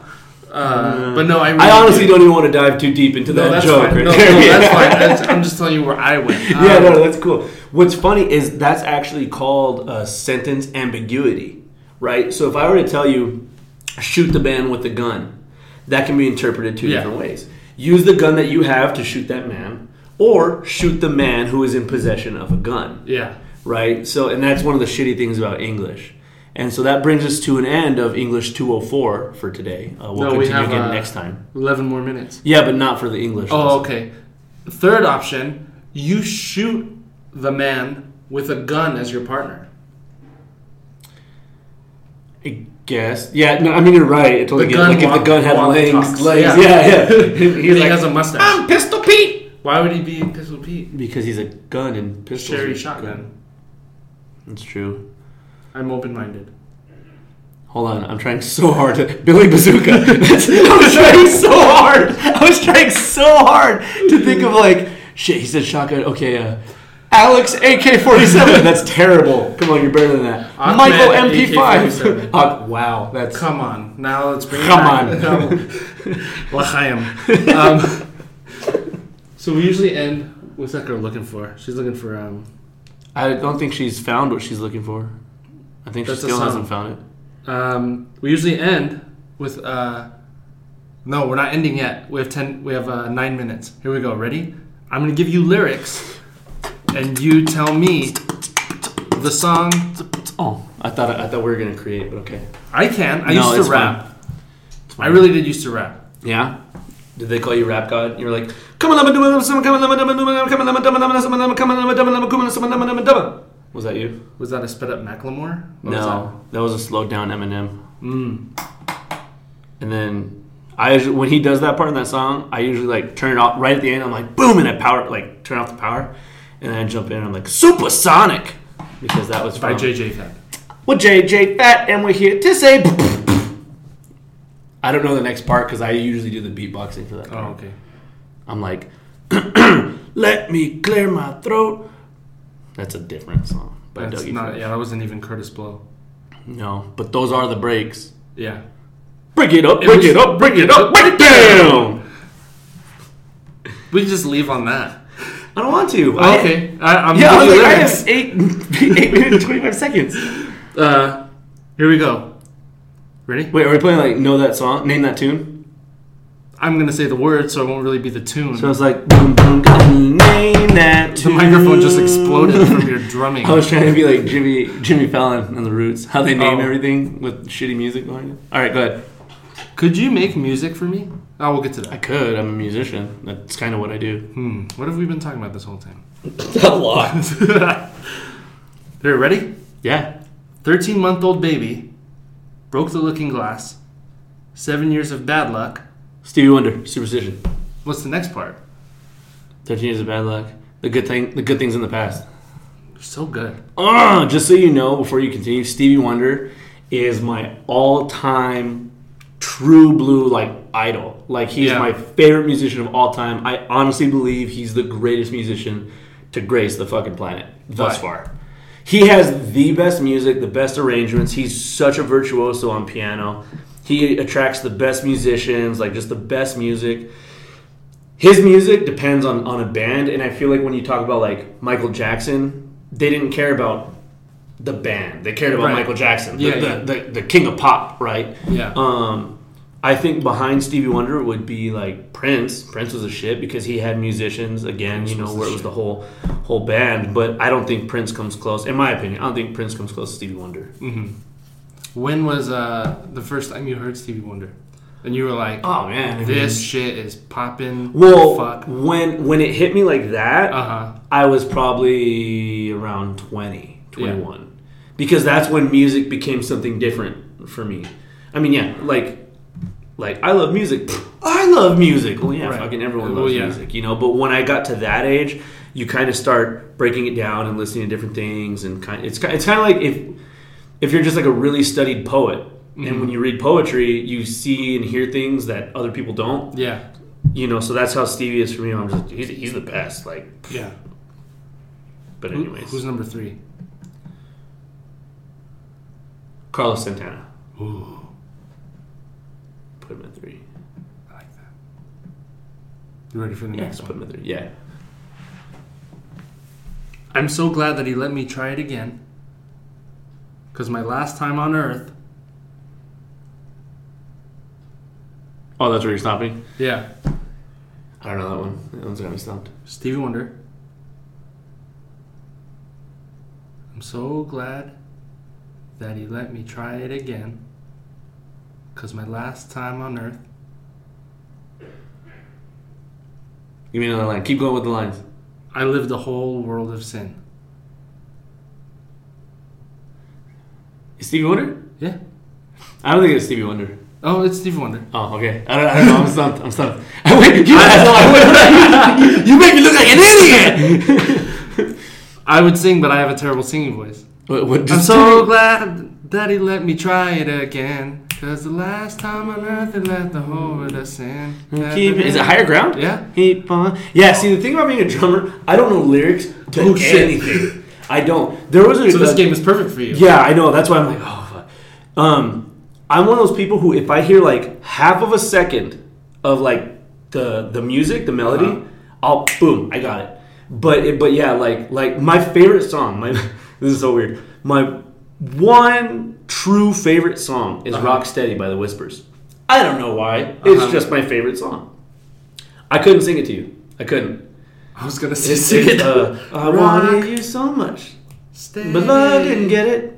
uh, but no, I. Really I honestly don't even want to dive too deep into No, that that's joke. fine. right No, no, that's <laughs> fine. That's- I'm just telling you where I went. yeah, Um, no, that's cool. What's funny is that's actually called uh, sentence ambiguity, right? So if I were to tell you, shoot the man with the gun, that can be interpreted two Yeah. different ways. Use the gun that you have to shoot that man, or shoot the man who is in possession of a gun, Yeah. right? So, and that's one of the shitty things about English. And so that brings us to an end of English 204 for today. Uh, we'll No, we continue have, again uh, next time. 11 more minutes. Yeah, but not for the English. Oh, lesson. okay. Third option, you shoot the man with a gun as your partner? Guess. Yeah, no, I mean you're right. It totally The get- like if the gun had legs, talks. legs. Yeah. Yeah, yeah. <laughs> He's he like, has a mustache. I'm Pistol Pete Why would he be Pistol Pete? because he's a gun and pistol. Cherry shotgun. That's true. I'm open minded. Hold on, I'm trying so hard to Billy Bazooka. <laughs> I was trying so hard. I was trying so hard to think of like shit. He said shotgun. Okay, uh, Alex AK-47. <laughs> That's terrible. Come on, you're better than that. Ahmed Michael AK-47. MP5. Uh, wow, that's Come on, now let's bring it Come back. on. L'chaim. <laughs> <laughs> um, so we usually end. What's that girl looking for? She's looking for um. I don't think she's found what she's looking for. I think she still hasn't found it. Um, we usually end with uh. No, we're not ending yet. We have ten. We have uh, nine minutes. Here we go. Ready? I'm gonna give you lyrics, and you tell me the song. Oh, I thought I thought we were gonna create, but okay. I can. I No, used to rap. I really did used to rap. Yeah. Did they call you rap god? You were like, come on, come on, come on, come on, come on, come on, come on, come on, come on, come on. Was that you? Was that a sped up Macklemore? What was No, that was a slowed down Eminem. that? Mm. And then I usually, when he does that part in that song, I usually like turn it off right at the end. I'm like, boom, and I power like turn off the power, and then I jump in. and I'm like, supersonic, because that was By from JJ Fad. Well, JJ Fat, and we're here to say. I don't know the next part because I usually do the beatboxing for that. Oh, okay. I'm like, <clears throat> let me clear my throat. That's a different song by That's not. Fresh. Yeah, that wasn't even Kurtis Blow. No, but those are the breaks. Yeah. Break it up, It break was- it up, break it up, break it down. <laughs> We just leave on that. I don't want to. Oh, I- okay. I, I'm yeah, I was like, I have eight, <laughs> eight minutes and twenty-five seconds. Uh, here we go. Ready? Wait, are we playing like know that song? Name that tune. I'm gonna say the words, so it won't really be the tune. So it's like boom boom name that tune. the tune. microphone just exploded from your <laughs> drumming. I was trying to be like Jimmy Jimmy Fallon and the Roots. How they name Oh. everything with shitty music behind it. All right, go ahead. Could you make music for me? Oh, we'll get to that. I could. I'm a musician. That's kind of what I do. Hmm. What have we been talking about this whole time? <laughs> A lot. <laughs> Here, ready? Yeah. 13 month old baby broke the looking glass. Seven years of bad luck. Stevie Wonder, Superstition. What's the next part? Thirteen years of bad luck. The good thing. The good things in the past. You're so good. Uh, just so you know, before you continue, Stevie Wonder is my all-time true blue like idol. Like he's Yeah. my favorite musician of all time. I honestly believe he's the greatest musician to grace the fucking planet thus far. He has the best music, the best arrangements. He's such a virtuoso on piano. He attracts the best musicians, like just the best music his music depends on, on a band and i feel like when you talk about like michael jackson they didn't care about the band they cared about Right. michael jackson the, Yeah, the, yeah. The, the king of pop right Yeah. um i think behind stevie wonder would be like prince prince was a shit because he had musicians again you know where it was the whole whole band but i don't think prince comes close in my opinion i don't think prince comes close to stevie wonder hmm When was uh, the first time you heard Stevie Wonder? And you were like, oh man I mean- this shit is popping. well fuck. when when it hit me like that Uh huh. I was probably around 20, 21. Because that's when music became something different for me. I mean, yeah, like like I love music. I love music. Well, yeah, Right. fucking everyone Well, loves yeah. music, you know. But when I got to that age, you kind of start breaking it down and listening to different things, and kind it's it's kind of like if if you're just like a really studied poet, Mm-hmm. and when you read poetry, you see and hear things that other people don't. Yeah. You know, so that's how Stevie is for me. I'm just he's, he's the best. Like, Yeah. but anyways, who's number three? Carlos Santana. Ooh, Put him at three. I like that. You ready for the Yeah, next put one? him at three. Yeah. I'm so glad that he let me try it again. Because my last time on Earth. Oh, that's where you're stopping. Yeah. I don't know that one. That one's got me stumped. Stevie Wonder. I'm so glad that he let me try it again. Because my last time on Earth. Give me another line. Keep going with the lines. I lived a whole world of sin. Is Stevie Wonder? Yeah. I don't think it's Stevie Wonder. Oh, it's Stevie Wonder. Oh, okay. I don't, I don't know. I'm stumped. I'm stumped. <laughs> Wait, you, I <laughs> you make me look like an idiot. I would sing, but I have a terrible singing voice. What, what, I'm just so glad that he let me try it again. Cause the last time on earth he let the whole world of sin. Keep, is it higher ground? Yeah. Keep on. Yeah. See, the thing about being a drummer, I don't know lyrics to Oh, anything. I don't. There was a. So this a- game is perfect for you. Yeah, I know. That's why I'm like, oh, fuck. Um, I'm one of those people who, if I hear like half of a second of like the the music, the melody, Uh-huh. I'll boom, I got it. But it, but yeah, like like my favorite song. My this is so weird. My one true favorite song is Uh-huh. "Rock Steady" by the Whispers. I don't know why. It's Uh-huh. just my favorite song. I couldn't sing it to you. I couldn't. I was gonna say sing it. it's, uh, I wanted you so much. But love didn't get it.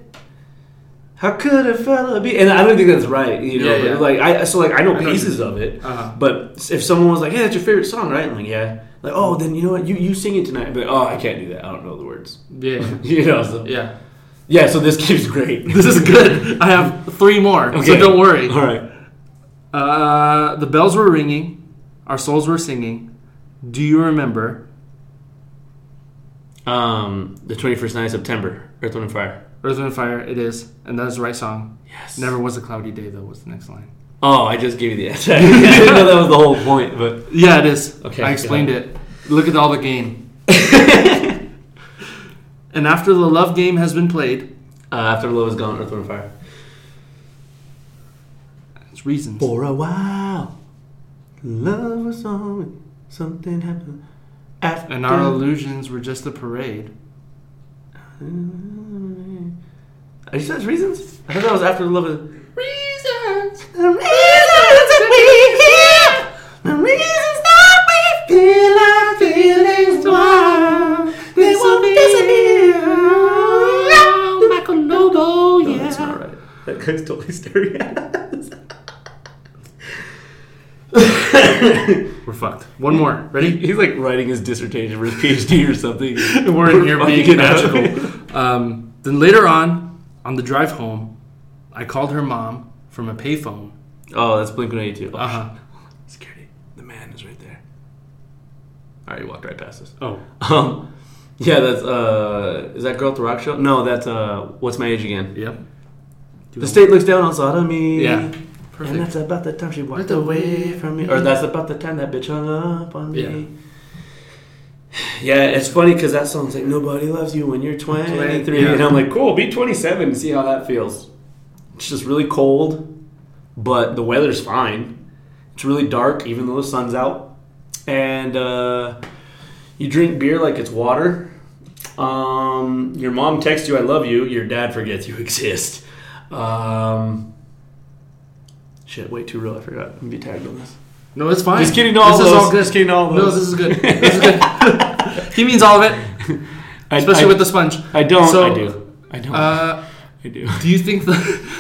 How could a fella be? And I don't think that's right. You know, Yeah, yeah. like I so like I know I know pieces of it. Uh-huh. But if someone was like, "Hey, that's your favorite song, right?" I'm like, "Yeah." Like, oh, then you know what? You you sing it tonight. But oh, I can't do that. I don't know the words. Yeah. <laughs> you know. So. Yeah. Yeah. So this <laughs> game's great. This is good. I have three more, so don't worry. All right. Uh, the bells were ringing, our souls were singing. Do you remember? Um, the 21st night of September, Earth, Wind, and Fire. Earth, Wind, and Fire. It is, and that is the right song. Yes. Never was a cloudy day though. Was the next line? Oh, I just gave you the <laughs> answer. <laughs> I didn't know that was the whole point, but Yeah, it is. Okay, I explained yeah. it. Look at all the game. <laughs> and after the love game has been played, uh, after the love is gone, Earth, Wind, and Fire. it's reasons. For a while, love was on. Something happened. After And our illusions were just a parade. Are you sure that's reasons? I thought that was after the love of. Reasons. The reasons that we here, the reasons that we feel our feelings wild, they won't disappear. Michael Lobo, No, that's not right. That guy's totally staring at us. <laughs> We're fucked. One more. Ready? He's like writing his dissertation for his PhD or something. <laughs> We're in here being magical. Um, then later on, on the drive home, I called her mom from a payphone. Oh, that's Blink 182. Uh huh. Security. The man is right there. All right, he walked right past us. Oh. Um, yeah, that's uh, is that Girl at the Rock Show? No, that's uh, what's my age again? Yep. The state looks down on sodomy. Yeah. And that's about the time she walked Walked away from me. Or that's about the time that bitch hung up on Yeah. me. Yeah, it's funny because that song's like nobody loves you when you're 23, Yeah. and I'm like, cool, be 27 and see how that feels. It's just really cold, but the weather's fine. It's really dark, even though the sun's out, and uh, you drink beer like it's water. Um, your mom texts you, "I love you." Your dad forgets you <laughs> exist. Um, shit, way too real. I forgot. I'm gonna be tagged on this. No, it's fine. Just kidding, all this is all good. Just kidding, all those. No, this is good. <laughs> This is good. he means all of it, I, especially I, with the sponge. I don't. So, I do. I don't. Uh, I do. do you think the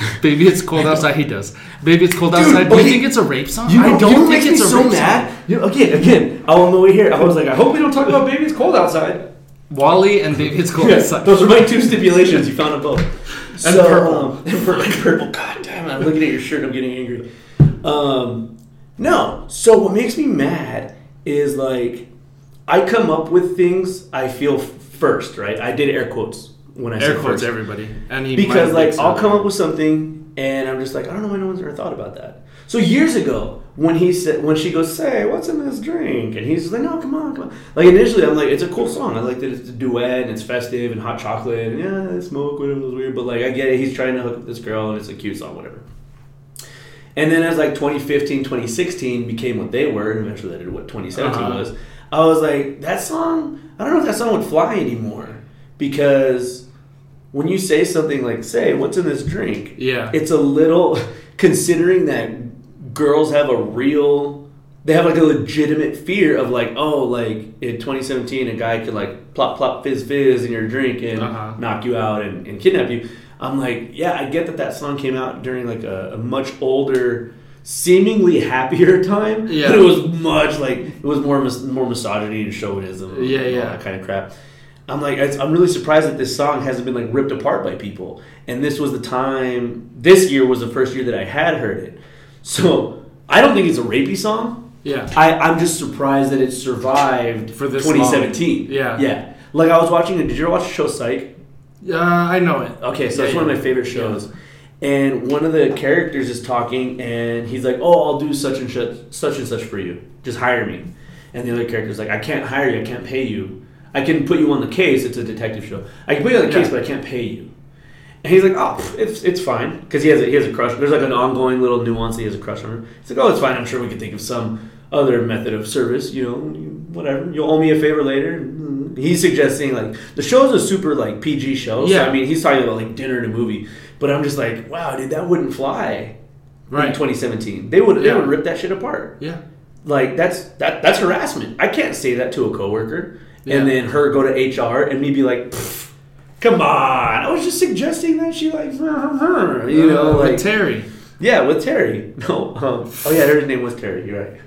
<laughs> baby it's cold outside? He does. Baby it's cold outside. do you think it's a rape song? You I don't you think it's me a so rape mad. You know, again, again, I on the way here, I was like, I hope we don't talk about baby. It's cold outside. WALL-E and baby it's cold Yeah, outside. those are my two stipulations. You found them both. And purple. Um, <laughs> and pur- and purple. God damn it! I'm looking at your shirt. I'm getting angry. Um, no. So what makes me mad is like I come up with things I feel first. Right? I did air quotes when I Air said quotes first. everybody. And he because like I'll come up with something and I'm just like I don't know why no one's ever thought about that. So years ago when he said when she goes say what's in this drink and he's like no come on come on like initially I'm like it's a cool song I like that it's a duet and it's festive and hot chocolate and yeah smoke whatever it was weird but like I get it he's trying to hook up this girl and it's a cute song whatever. And then as like 2015 2016 became what they were and eventually that did what 2017 Uh-huh. was I was like that song I don't know if that song would fly anymore because when you say something like, say, what's in this drink? Yeah. It's a little, <laughs> considering that girls have a real, they have like a legitimate fear of like, oh, like in 2017, a guy could like plop, plop, fizz, fizz in your drink and Uh-huh. knock you out and, and kidnap you. I'm like, yeah, I get that that song came out during like a, a much older seemingly happier <laughs> time. Yeah. But it was much like it was more mis- more misogyny and chauvinism. and Yeah, all yeah. that kind of crap. I'm like, I'm really surprised that this song hasn't been like ripped apart by people. And this was the time. This year was the first year that I had heard it. So I don't think it's a rapey song. Yeah. I, I'm just surprised that it survived For this 2017. long. Yeah. yeah. Like I was watching. Did you ever watch the show Psych? Uh, I know it. Okay, so Yeah, it's one of my favorite shows. And one of the characters is talking, and he's like, "Oh, I'll do such and such, such and such for you. Just hire me." And the other character's like, "I can't hire you. I can't pay you. I can put you on the case. It's a detective show. I can put you on the case, Yeah. but I can't pay you." And he's like, "Oh, it's it's fine," because he has a, he has a crush. There's like an ongoing little nuance. That he has a crush on her. He's like, "Oh, it's fine. I'm sure we can think of some other method of service. You know, whatever. You'll owe me a favor later." He's suggesting like the show's a super like PG show. So, Yeah. I mean, he's talking about like dinner and a movie. But I'm just like, wow, dude, that wouldn't fly in Right. 2017. They would they Yeah. would rip that shit apart. Yeah. Like that's that that's harassment. I can't say that to a coworker Yeah. and then her go to HR and me be like, come on, I was just suggesting that she like, you know, like with Terry. yeah, with Terry. <laughs> No, um, oh yeah, her name was Terry. You're right.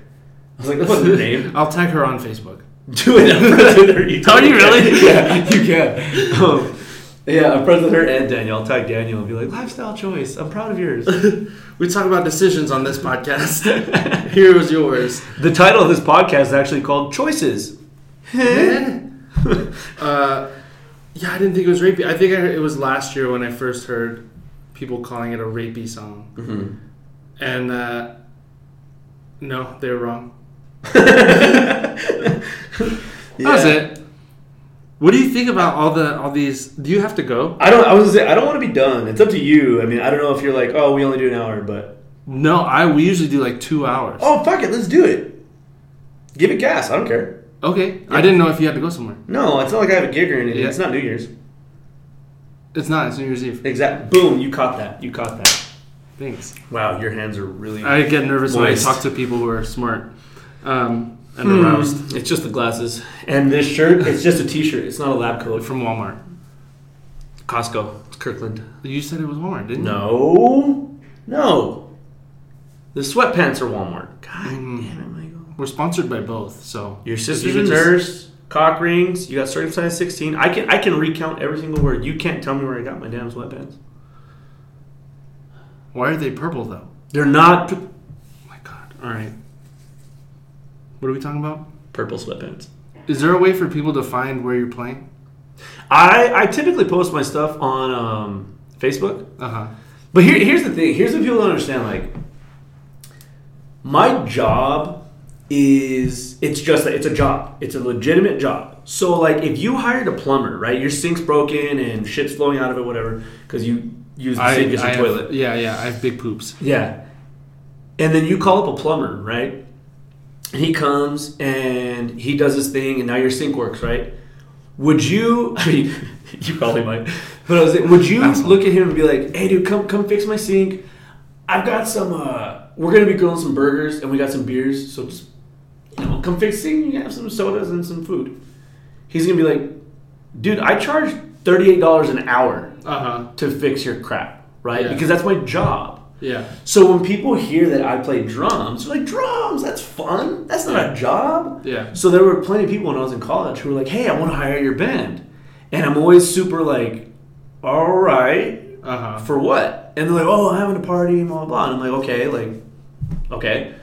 I was like, that wasn't her name. <laughs> I'll tag her on Facebook. Do it. I'm friends her. You <laughs> Oh, you really? Yeah, you can. Um, yeah, I'm friends with her and Daniel. I'll tag Daniel and be like, lifestyle choice. I'm proud of yours. We talk about decisions on this podcast. Here was yours. the title of this podcast is actually called Choices. <laughs> uh, yeah, I didn't think it was rapey. I think I, it was last year when I first heard people calling it a rapey song, Mm-hmm. and uh, no, they were wrong. yeah. <laughs> That was it. What do you think about all the all these? Do you have to go? I don't. I was gonna say I don't want to be done. It's up to you. I mean, I don't know if you're like, oh, we only do an hour, but No, I we usually do like two hours. oh, fuck it, let's do it. Give it gas. I don't care. Okay, I didn't know if you had to go somewhere. No, it's not like I have a gig or anything. Yeah. It's not New Year's. It's not. It's New Year's Eve. Exact. Boom. You caught that. You caught that. Thanks. Wow, your hands are really. I get nervous when I talk to people who are smart um, and Hmm. aroused It's just the glasses and this shirt. It's just a T-shirt. It's not a lab coat. from Walmart. Costco. It's Kirkland. You said it was Walmart, didn't you? No, no. The sweatpants are Walmart. God Mm. damn it, Michael. you? We're sponsored by both, so Your sister's a nurse. Cock rings. You got circumcised sixteen. I can I can recount every single word. You can't tell me where I got my damn sweatpants. Why are they purple though? They're not Oh my god. All right. What are we talking about? purple sweatpants. Is there a way for people to find where you're playing? I I typically post my stuff on um, Facebook. Uh huh. But here, here's the thing. Here's what people don't understand. Like, my job is it's just that it's a job. It's a legitimate job. So like, if you hired a plumber, right? Your sink's broken and shit's flowing out of it, whatever, because you use the I, sink as I a have- toilet. yeah, yeah. I have big poops. Yeah. And then you call up a plumber, right? And he comes and he does his thing, and now your sink works, right? Would you? <laughs> I mean, you probably might. But I was like, would you look at him and be like, "Hey, dude, come come fix my sink. I've got some. uh We're gonna be grilling some burgers, and we got some beers. So just you know, come fix the. You have some sodas and some food." He's gonna be like, "Dude, I charge thirty eight dollars an hour Uh huh. to fix your crap, right? Yeah. Because that's my job." Yeah. So when people hear that I play drums, they're like, drums, that's fun. That's not a job. Yeah. So there were plenty of people when I was in college who were like, hey, I want to hire your band. And I'm always super like, all right, Uh huh. for what? And they're like, oh, I'm having a party, blah, blah, blah. And I'm like, okay, like, okay,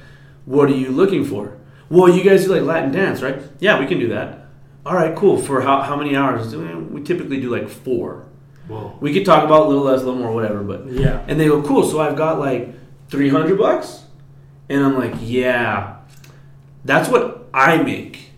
what are you looking for? Well, you guys do like Latin dance, right? Yeah, we can do that. All right, cool. For how, how many hours? Eh, we typically do like four. Whoa. We could talk about a little less, a little more, whatever, but Yeah. and they go, cool. So I've got like three hundred bucks, and I'm like, yeah, that's what I make.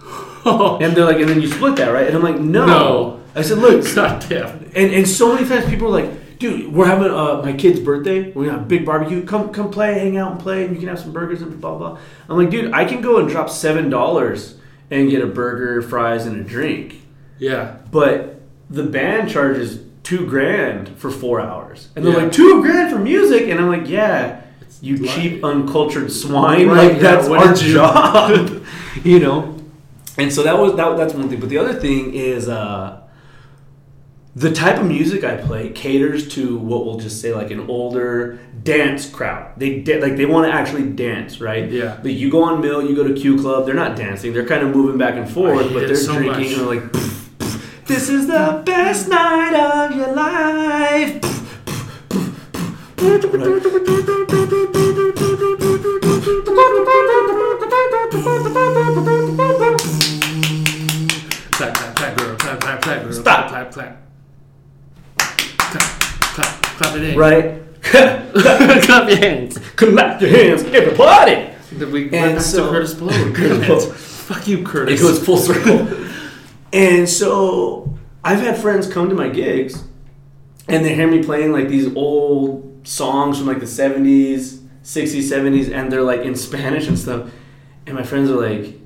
<laughs> And they're like, and then you split that, right? And I'm like, no. No. I said, look, <laughs> God damn. and and so many times people are like, dude, we're having uh, my kid's birthday. We're gonna have a big barbecue. Come come play, hang out and play, and you can have some burgers and blah blah. I'm like, dude, I can go and drop seven dollars and get a burger, fries, and a drink. Yeah. But the band charges two grand for four hours, and they're Yeah. like two grand for music, and I'm like, yeah, you like- cheap, uncultured swine. Right, like that's what our you- job, <laughs> you know. And so that was that. That's one thing. But the other thing is, uh, the type of music I play caters to what we'll just say like an older dance crowd. They da- like they want to actually dance, right? Yeah. Like you go on Mill, you go to Q Club, they're not dancing. They're kind of moving back and forth, but they're so drinking much. and they're like this is the best night of your life. Clap, clap, clap, girl. Clap, clap, clap, girl. Stop. Clap, clap, clap. Clap, it in. Right? <laughs> clap your hands. Clap your hands, everybody! Then we And went back so- to Kurtis <laughs> Blow. Kurtis Blow. Fuck you, Kurtis. It goes full circle. and so I've had friends come to my gigs and they hear me playing like these old songs from like the 70s, 60s, 70s, and they're like in Spanish and stuff. And my friends are like,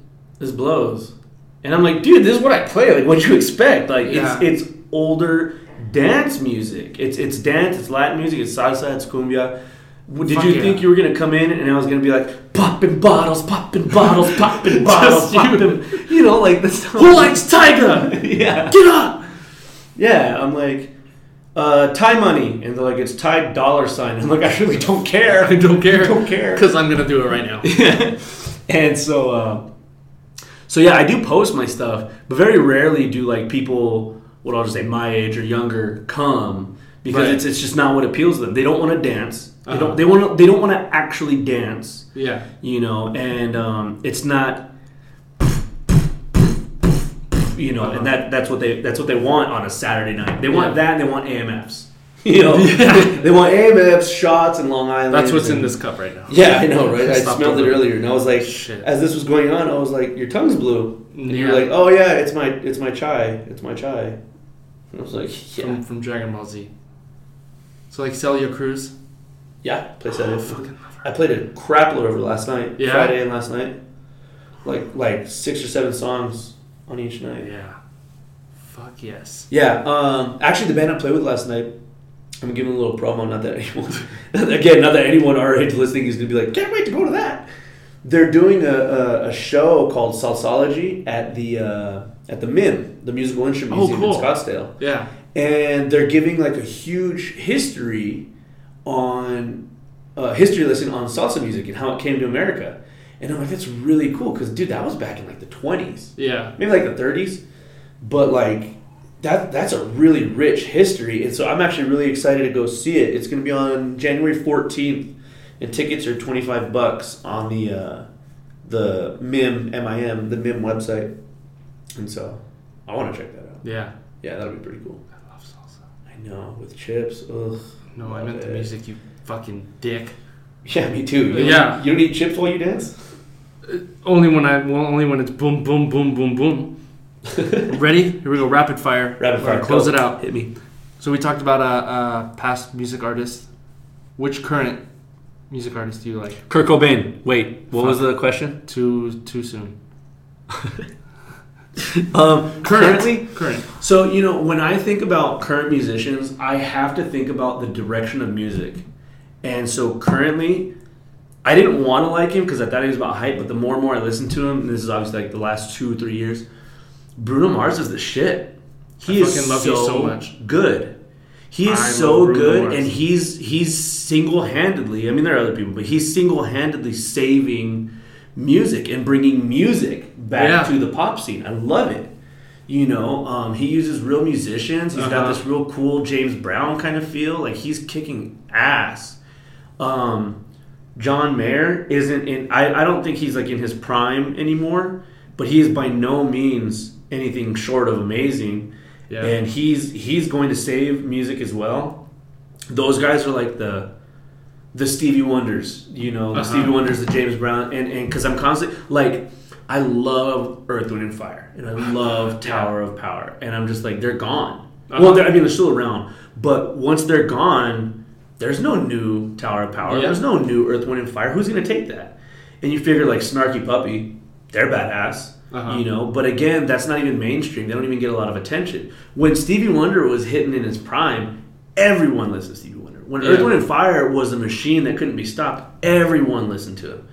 this blows. And I'm like, dude, this is what I play. Like, what you expect? Like, Yeah. it's it's older dance music. It's it's dance. It's Latin music. It's salsa. It's cumbia. Did Fuck you yeah. think you were gonna come in and I was gonna be like popping bottles, popping bottles, popping <laughs> bottles, popping? You know, like this. <laughs> Who likes Tyga? <laughs> yeah, Get up! yeah. I'm like, uh, Thai money, and they're like, it's Ty Dolla $ign. I'm like, I really don't care. I don't care. I don't care. Because I'm going to do it right now. and so uh, so yeah i do post my stuff but very rarely do like people what i'll just say my age or younger come because Right. it's, it's just not what appeals to them they don't want to dance they Uh-huh. don't they want to they don't want to actually dance Yeah. you know and um, it's not you know Uh-huh. and that that's what they that's what they want on a saturday night they want Yeah. that and they want AMFs you know <laughs> they want AMFs shots and long island That's what's in this cup right now. yeah, I know, <laughs> right? I Stopped smelled it earlier, and I was like, Shit. as this was going on, I was like, "Your tongue's blue." And you're like, "Oh yeah, it's my, it's my chai, it's my chai." And I was like, "Yeah, From, from Dragon Ball Z. So, like, Celia Cruz. yeah." Play that. Oh. I played a crap load over last night, Yeah? Friday and last night, like like six or seven songs on each night. Yeah. Fuck yes. Yeah, um, actually, the band I played with last night, I'm giving a little promo. Not that anyone, <laughs> again, not that anyone our age listening is gonna be like, can't wait to go to that. They're doing a, a, a show called Salsology at the uh, at the MIM, the Musical Instrument Oh, Museum cool. in Scottsdale, Yeah. and they're giving like a huge history on uh, history lesson on salsa music and how it came to America. And I'm like, that's really cool because dude, that was back in like the 20s Yeah. maybe like the 30s but like that that's a really rich history and so i'm actually really excited to go see it it's going to be on january 14th and tickets are 25 bucks on the uh, the mim mim the mim website and so i want to check that out Yeah. yeah that'll be pretty cool I love salsa. i know with chips ugh No, I Love meant the music, you fucking dick. yeah me too you don't- Yeah. you don't eat chips while you dance Only when I, well, only when it's boom, boom, boom, boom, boom. <laughs> Ready? Here we go. Rapid fire. rapid fire gonna Close go. it out. hit me So we talked about uh, uh, past music artists. Which current music artist do you like? kurt cobain wait what was the question Too too soon. <laughs> um currently Current. So, you know, when I think about current musicians, I have to think about the direction of music. And so currently, I didn't want to like him because I thought he was about hype, but the more and more I listen to him, and this is obviously like the last two or three years, Bruno Mars is the shit. He I is love so, you so much. good. He is I so good, Mars. and he's he's single handedly. I mean, there are other people, but he's single handedly saving music and bringing music back Yeah. to the pop scene. I love it. You know, um, he uses real musicians. He's got Uh-huh. this real cool James Brown kind of feel. Like he's kicking ass. Um, John Mayer isn't in. I, I don't think he's like in his prime anymore, but he is by no means anything short of amazing. Yeah. And he's he's going to save music as well. Those guys are like the the Stevie Wonders, you know, the Uh-huh. Stevie Wonders, the James Brown, and and because I'm constantly like, I love Earth, Wind, and Fire, and I love Tower of Power, and I'm just like, they're gone. Uh-huh. Well, they're, I mean, they're still around, but once they're gone, there's no new Tower of Power. Yeah. There's no new Earth, Wind, and Fire. Who's gonna take that? And you figure like Snarky Puppy, they're badass. Uh-huh. You know, but again, that's not even mainstream. They don't even get a lot of attention. When Stevie Wonder was hitting in his prime, everyone listened to Stevie When Earth, Yeah. Wind, and Fire was a machine that couldn't be stopped, everyone listened to him.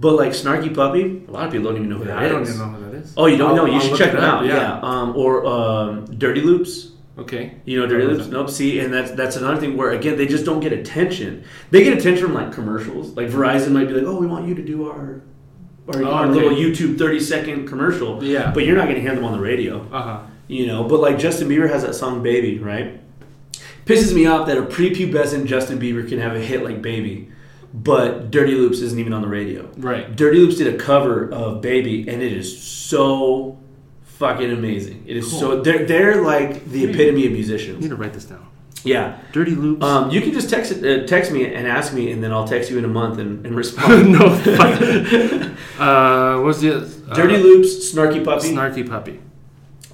But like Snarky Puppy, a lot of people don't even know who that is. I don't even know who that is. Oh, you don't I'll- know? You I'll should check it them out. Yeah. Um, or um, Dirty Loops. Okay. You know, Dirty Loops. Nope. See, and that's that's another thing where again they just don't get attention. They get attention from like commercials. Like Verizon might be like, "Oh, we want you to do our our, Oh, our okay. little YouTube thirty second commercial," Yeah. but you're not going to hear them on the radio. Uh huh. You know, but like Justin Bieber has that song "Baby," right? Pisses me off that a prepubescent Justin Bieber can have a hit like "Baby," but Dirty Loops isn't even on the radio. Right. Dirty Loops did a cover of "Baby," and it is so fucking amazing. It is so they're they're like the epitome of musicians. I need to write this down. Yeah. Dirty loops. Um, you can just text it, uh, text me and ask me, and then I'll text you in a month and, and respond. <laughs> no. <laughs> uh, what's the uh, Dirty Loops, Snarky Puppy, Snarky puppy.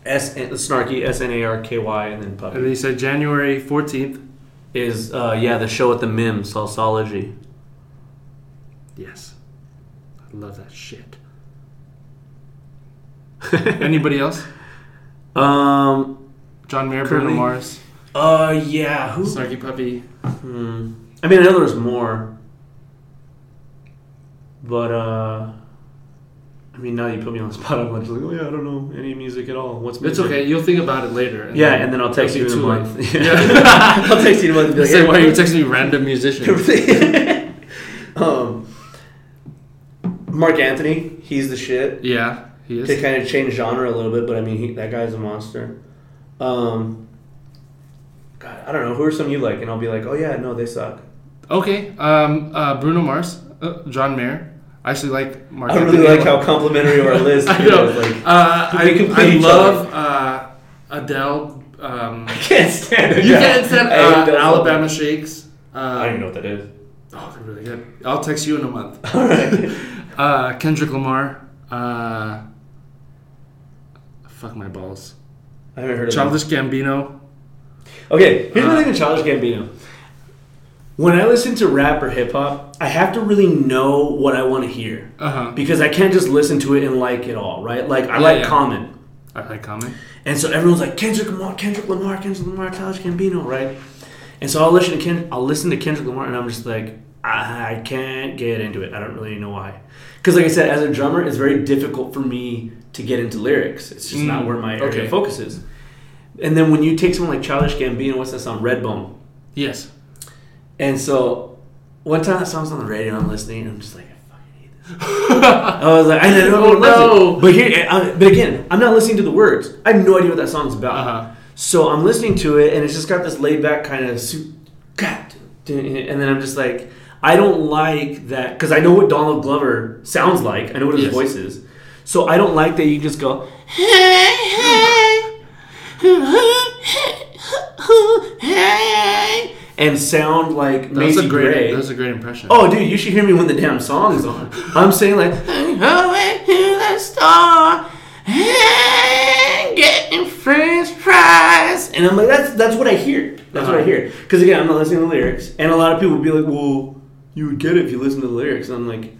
S Snarky S N A R K Y, and then And Puppy then you said January fourteenth. is uh, yeah the show at the Mim Salsology. Yes. I love that shit. <laughs> Anybody else? Um. John Mayer, Bruno Currently- Mars, Uh. Yeah. Who? Snarky Puppy. Hmm. I mean, I know there was more, but uh. I mean, now you put me on the <laughs> spot. I'm like, oh yeah, I don't know any music at all. What's It's okay. You'll think about it later. Yeah, and then I'll text you in a month. Yeah. <laughs> I'll text you in a month. and be like, Say "Hey, why you texting me random musicians. <laughs> um, Marc Anthony, he's the shit. yeah, he To is. kind of change genre a little bit, but I mean, he, that guy's a monster. Um, God, I don't know. Who are some you like? And I'll be like, oh yeah, no, they suck. Okay. Um, uh, Bruno Mars, uh, John Mayer. I actually like Marc. I really like how complimentary our <laughs> list. I is. know. Like, uh, I, I love uh, Adele. Um, <laughs> I can't stand it. you can't stand uh, Alabama. Shakes. Uh, I don't even know what that is. Oh, they're really good. I'll text you in a month. <laughs> All right. Uh, Kendrick Lamar. Uh, fuck my balls. I haven't heard of Childish Gambino. Okay, here's the thing with Childish Gambino. When I listen to rap or hip hop, I have to really know what I want to hear Uh huh. because I can't just listen to it and like it all, right? Like I Yeah, like yeah. Common, I like Common. and so everyone's like Kendrick Lamar, Kendrick Lamar, Kendrick Lamar, Childish Gambino, right? And so I'll listen to Ken, I'll listen to Kendrick Lamar, and I'm just like, I, I can't get into it. I don't really know why. Because like I said, as a drummer, it's very difficult for me to get into lyrics. It's just not Mm, where my area okay. focus is. And then when you take someone like Childish Gambino, what's that song, Redbone? Yes. And so one time that song's on the radio, I'm listening, and I'm just like, I fucking hate this. I was like, I don't know. Oh, no. But here, I, but again, I'm not listening to the words. I have no idea what that song's about. Uh huh. So I'm listening to it, and it's just got this laid back kind of, su- God, and then I'm just like, I don't like that because I know what Donald Glover sounds like. I know what his Yes. voice is. So I don't like that you just go, and sound like That was a great. Gray. That was a great impression. Oh, dude, you should hear me when the damn song's on. I'm saying like, away to the star, and getting French fries, and I'm like, that's that's what I hear. That's what I Uh-huh. hear. Because again, I'm not listening to the lyrics, and a lot of people would be like, well, you would get it if you listen to the lyrics. And I'm like,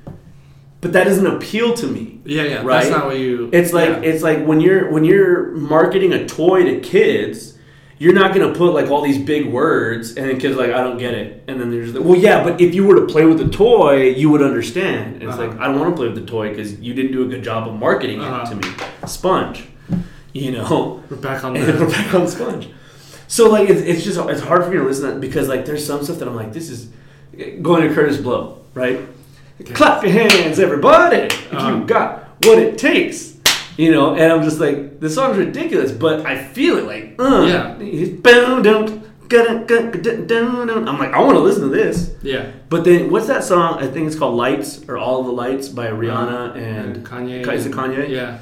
but that doesn't appeal to me. Yeah, yeah. Right? That's not what you. It's like yeah. it's like when you're when you're marketing a toy to kids, you're not gonna put like all these big words and then kids are like I don't get it, and then there's well yeah, but if you were to play with the toy, you would understand. And it's Uh-huh. like I don't want to play with the toy because you didn't do a good job of marketing Uh-huh. it to me, sponge, you know. we're back on <laughs> we're the. back on sponge. So like it's, it's just it's hard for me to listen to that because like there's some stuff that I'm like this is going to Kurtis Blow right. Clap your hands, everybody! Uh-huh. you got what it takes, you know. And I'm just like, the song's ridiculous, but I feel it like, uh, Yeah. he's boom, dum, ga-dum, ga- ga- dum, dum. I'm like, I want to listen to this. Yeah. But then, what's that song? I think it's called Lights or All the Lights by Rihanna and And Kanye. Is it Kanye? Yeah.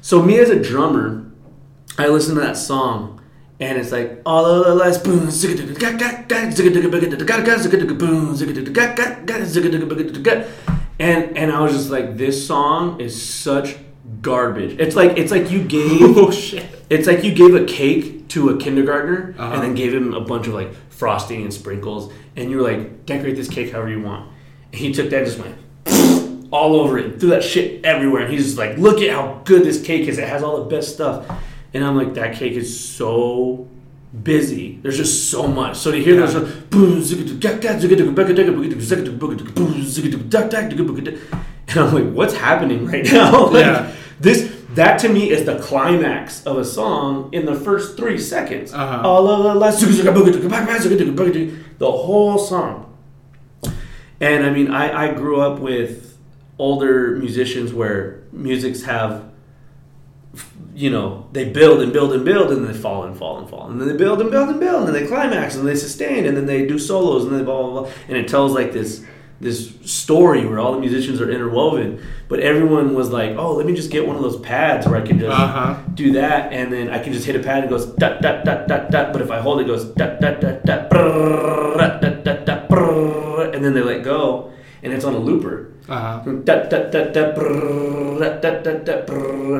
So me as a drummer, I listen to that song, and it's like all of the lights, boom. And and I was just like, this song is such garbage. It's like it's like you gave <laughs> Oh shit. it's like you gave a cake to a kindergartner Uh-huh. and then gave him a bunch of like frosting and sprinkles, and you were like, decorate this cake however you want. And he took that and just went <laughs> all over it, threw that shit everywhere, and he's just like, look at how good this cake is. It has all the best stuff. And I'm like, that cake is so busy. There's just so much. So to hear Yeah. those, and I'm like, what's happening right now? <laughs> Like, Yeah. This That to me is the climax of a song in the first three seconds. Uh-huh. The whole song. And I mean, I, I grew up with older musicians where musics have, you know, they build and build and build and they fall and fall and fall. And then they build and build and build and then they climax and they sustain and then they do solos and then blah, blah, blah. And it tells like this this story where all the musicians are interwoven. But everyone was like, oh, let me just get one of those pads where I can just Uh-huh. do that and then I can just hit a pad and it goes dot dot dot dot dot. But if I hold it, it goes dot dot dot dot brrrr, dot dot dot dot brrrr, and then they let go and it's on a looper. Uh-huh. And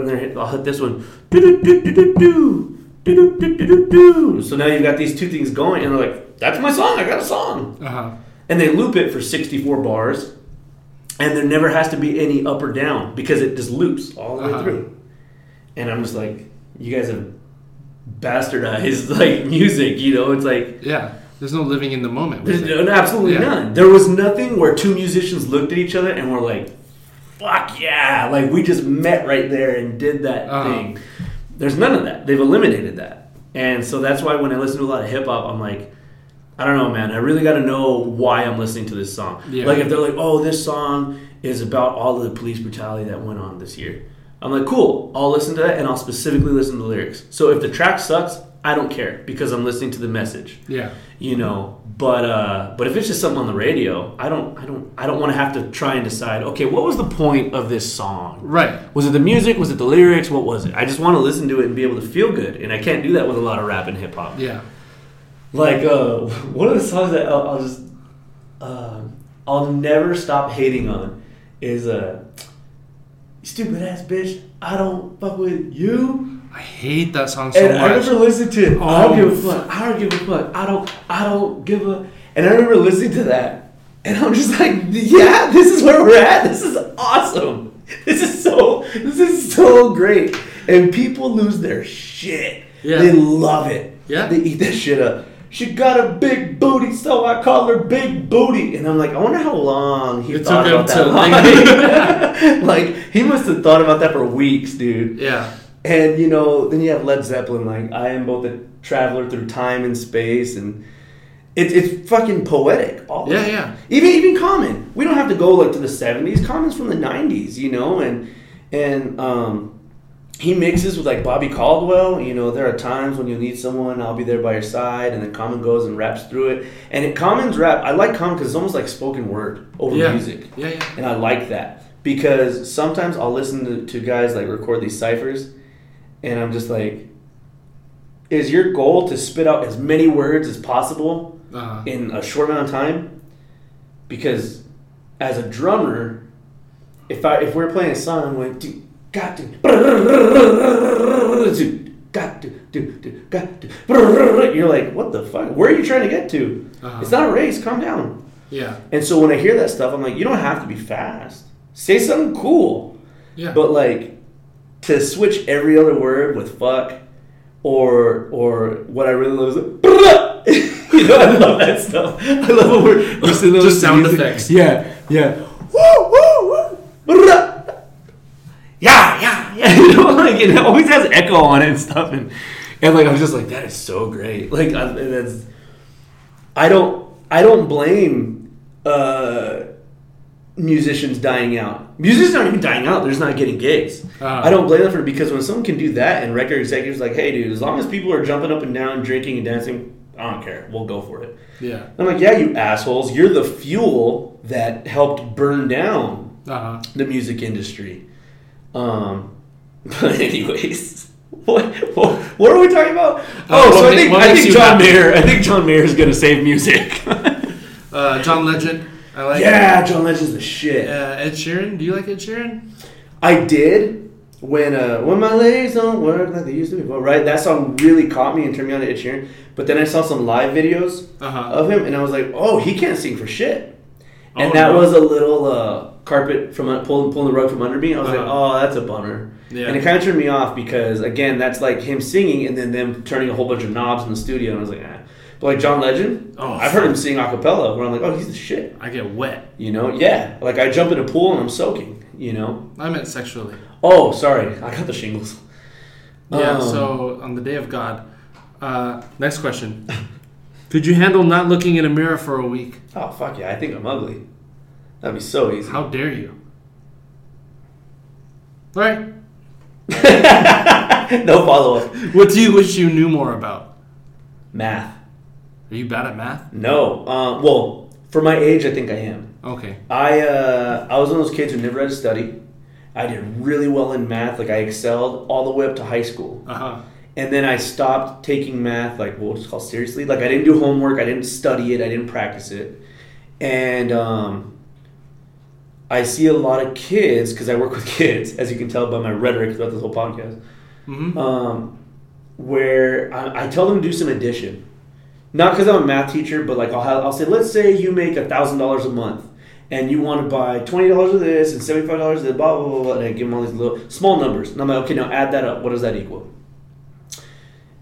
then hit, I'll hit this one. So now you've got these two things going, and they're like, "That's my song. I got a song." Uh-huh. And they loop it for 64 bars, and there never has to be any up or down because it just loops all the way Uh-huh. through. And I'm just like, you guys have bastardized <laughs> like music. You know, it's like Yeah. There's no living in the moment. there's it. absolutely Yeah. none. There was nothing where two musicians looked at each other and were like, "Fuck yeah!" Like we just met right there and did that Uh-huh. thing. There's none of that. They've eliminated that, and so that's why when I listen to a lot of hip hop, I'm like, I don't know, man. I really got to know why I'm listening to this song. Yeah. Like if they're like, "Oh, this song is about all of the police brutality that went on this year," I'm like, "Cool. I'll listen to that and I'll specifically listen to the lyrics." So if the track sucks, I don't care because I'm listening to the message Yeah. you know but uh but if it's just something on the radio i don't i don't i don't want to have to try and decide okay what was the point of this song Right. was it the music was it the lyrics what was it i just want to listen to it and be able to feel good and i can't do that with a lot of rap and hip-hop Yeah. Like uh <laughs> one of the songs that i'll, I'll just uh, i'll never stop hating on is uh stupid ass bitch i don't fuck with you I hate that song so and I much. remember listening to it. I don't Oh. give a fuck. I don't give a fuck. I don't. I don't give a. And I remember listening to that, and I'm just like, yeah, this is where we're at. This is awesome. This is so. This is so great. And people lose their shit. Yeah. They love it. Yeah. They eat that shit up. She got a big booty, so I call her Big Booty. And I'm like, I wonder how long he It thought about that. line. <laughs> like he must have thought about that for weeks, dude. yeah. And you know, then you have Led Zeppelin, like I am both a traveler through time and space, and it's it's fucking poetic. All Yeah, yeah. Even even Common, we don't have to go like to the seventies. Common's from the nineties, you know, and and um, he mixes with like Bobby Caldwell. You know, there are times when you need someone, I'll be there by your side, and then Common goes and raps through it. And it, Common's rap, I like Common because it's almost like spoken word over Yeah. music Yeah, yeah. and I like that because sometimes I'll listen to, to guys like record these ciphers, and I'm just like, is your goal to spit out as many words as possible Uh-huh. in a short amount of time? Because as a drummer, if I if we're playing a song, I'm like, dude, You're like, what the fuck? Where are you trying to get to? Uh-huh. It's not a race. Calm down. Yeah. And so when I hear that stuff, I'm like, you don't have to be fast. Say something cool. Yeah. But like to switch every other word with fuck or or what I really love is like, you know, I love that stuff. I love when we're listening to Just sound music. effects. Yeah, yeah. Woo, woo, woo. Yeah, yeah, <laughs> yeah. You know, like it always has echo on it and stuff, and and like I'm just like that is so great. Like I, and that's I don't I don't blame uh, musicians dying out. Musicians aren't even dying out; they're just not getting gigs. Uh. I don't blame them for it because when someone can do that, and record executives like, "Hey, dude, as long as people are jumping up and down, drinking and dancing, I don't care. We'll go for it." yeah. I'm like, "Yeah, you assholes! You're the fuel that helped burn down Uh-huh. the music industry." Um, <laughs> but anyways. <laughs> What, what, what are we talking about? Oh, what so I think, I think John? Mayer. I think John Mayer is gonna save music. <laughs> Uh, John Legend. I like. yeah, John Legend's the shit. Uh, Ed Sheeran. Do you like Ed Sheeran? I did when uh, when my legs don't work like they used to before. Right, that song really caught me and turned me on to Ed Sheeran. But then I saw some live videos Uh-huh. of him, and I was like, oh, he can't sing for shit. And Oh, that no. was a little uh, carpet from pulling pulling the rug from under me. I was like, Uh-huh. oh, that's a bummer. Yeah. And it kind of turned me off because again, that's like him singing and then them turning a whole bunch of knobs in the studio, and I was like, ah. But like John Legend, Oh, I've heard him sing a cappella where I'm like, oh, he's the shit. I get wet. You know, yeah. Like I jump in a pool and I'm soaking. you know. I meant sexually. Oh, sorry, I got the shingles. Yeah. Um, so on the day of God. Uh, next question. <laughs> Could you handle not looking in a mirror for a week? Oh fuck yeah, I think I'm ugly. That'd be so easy. How dare you? All right. <laughs> no follow up. What do you wish you knew more about? Math. Are you bad at math? No. Uh, well, for my age, I think I am. Okay. I uh, I was one of those kids who never had to study. I did really well in math, like I excelled all the way up to high school, Uh huh. and then I stopped taking math, like we'll just call seriously. Like I didn't do homework, I didn't study it, I didn't practice it, and um, I see a lot of kids because I work with <laughs> kids, as you can tell by my rhetoric throughout this whole podcast. Mm-hmm. um, where I, I tell them to do some addition. Not because I'm a math teacher, but like I'll have, I'll say, let's say you make a thousand dollars a month, and you want to buy twenty dollars of this and seventy five dollars of that, blah blah blah blah, and I give them all these little small numbers, and I'm like, okay, now add that up. What does that equal?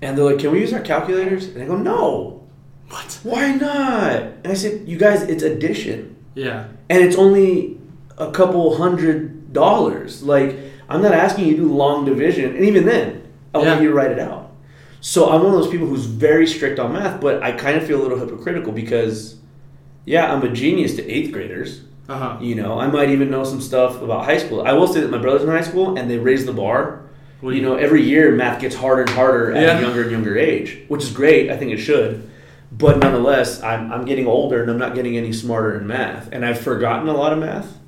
And they're like, can we use our calculators? And I go, no. What? Why not? And I said, you guys, it's addition Yeah. and it's only a couple hundred dollars. Like I'm not asking you to do long division, and even then, I Yeah. want you to write it out. So I'm one of those people who's very strict on math, but I kind of feel a little hypocritical because, yeah, I'm a genius to eighth graders. Uh huh. You know, I might even know some stuff about high school. I will say that my brother's in high school, and they raised the bar. You know, every year math gets harder and harder at Yeah. a younger and younger age, which is great. I think it should. But nonetheless, I'm, I'm getting older and I'm not getting any smarter in math. And I've forgotten a lot of math.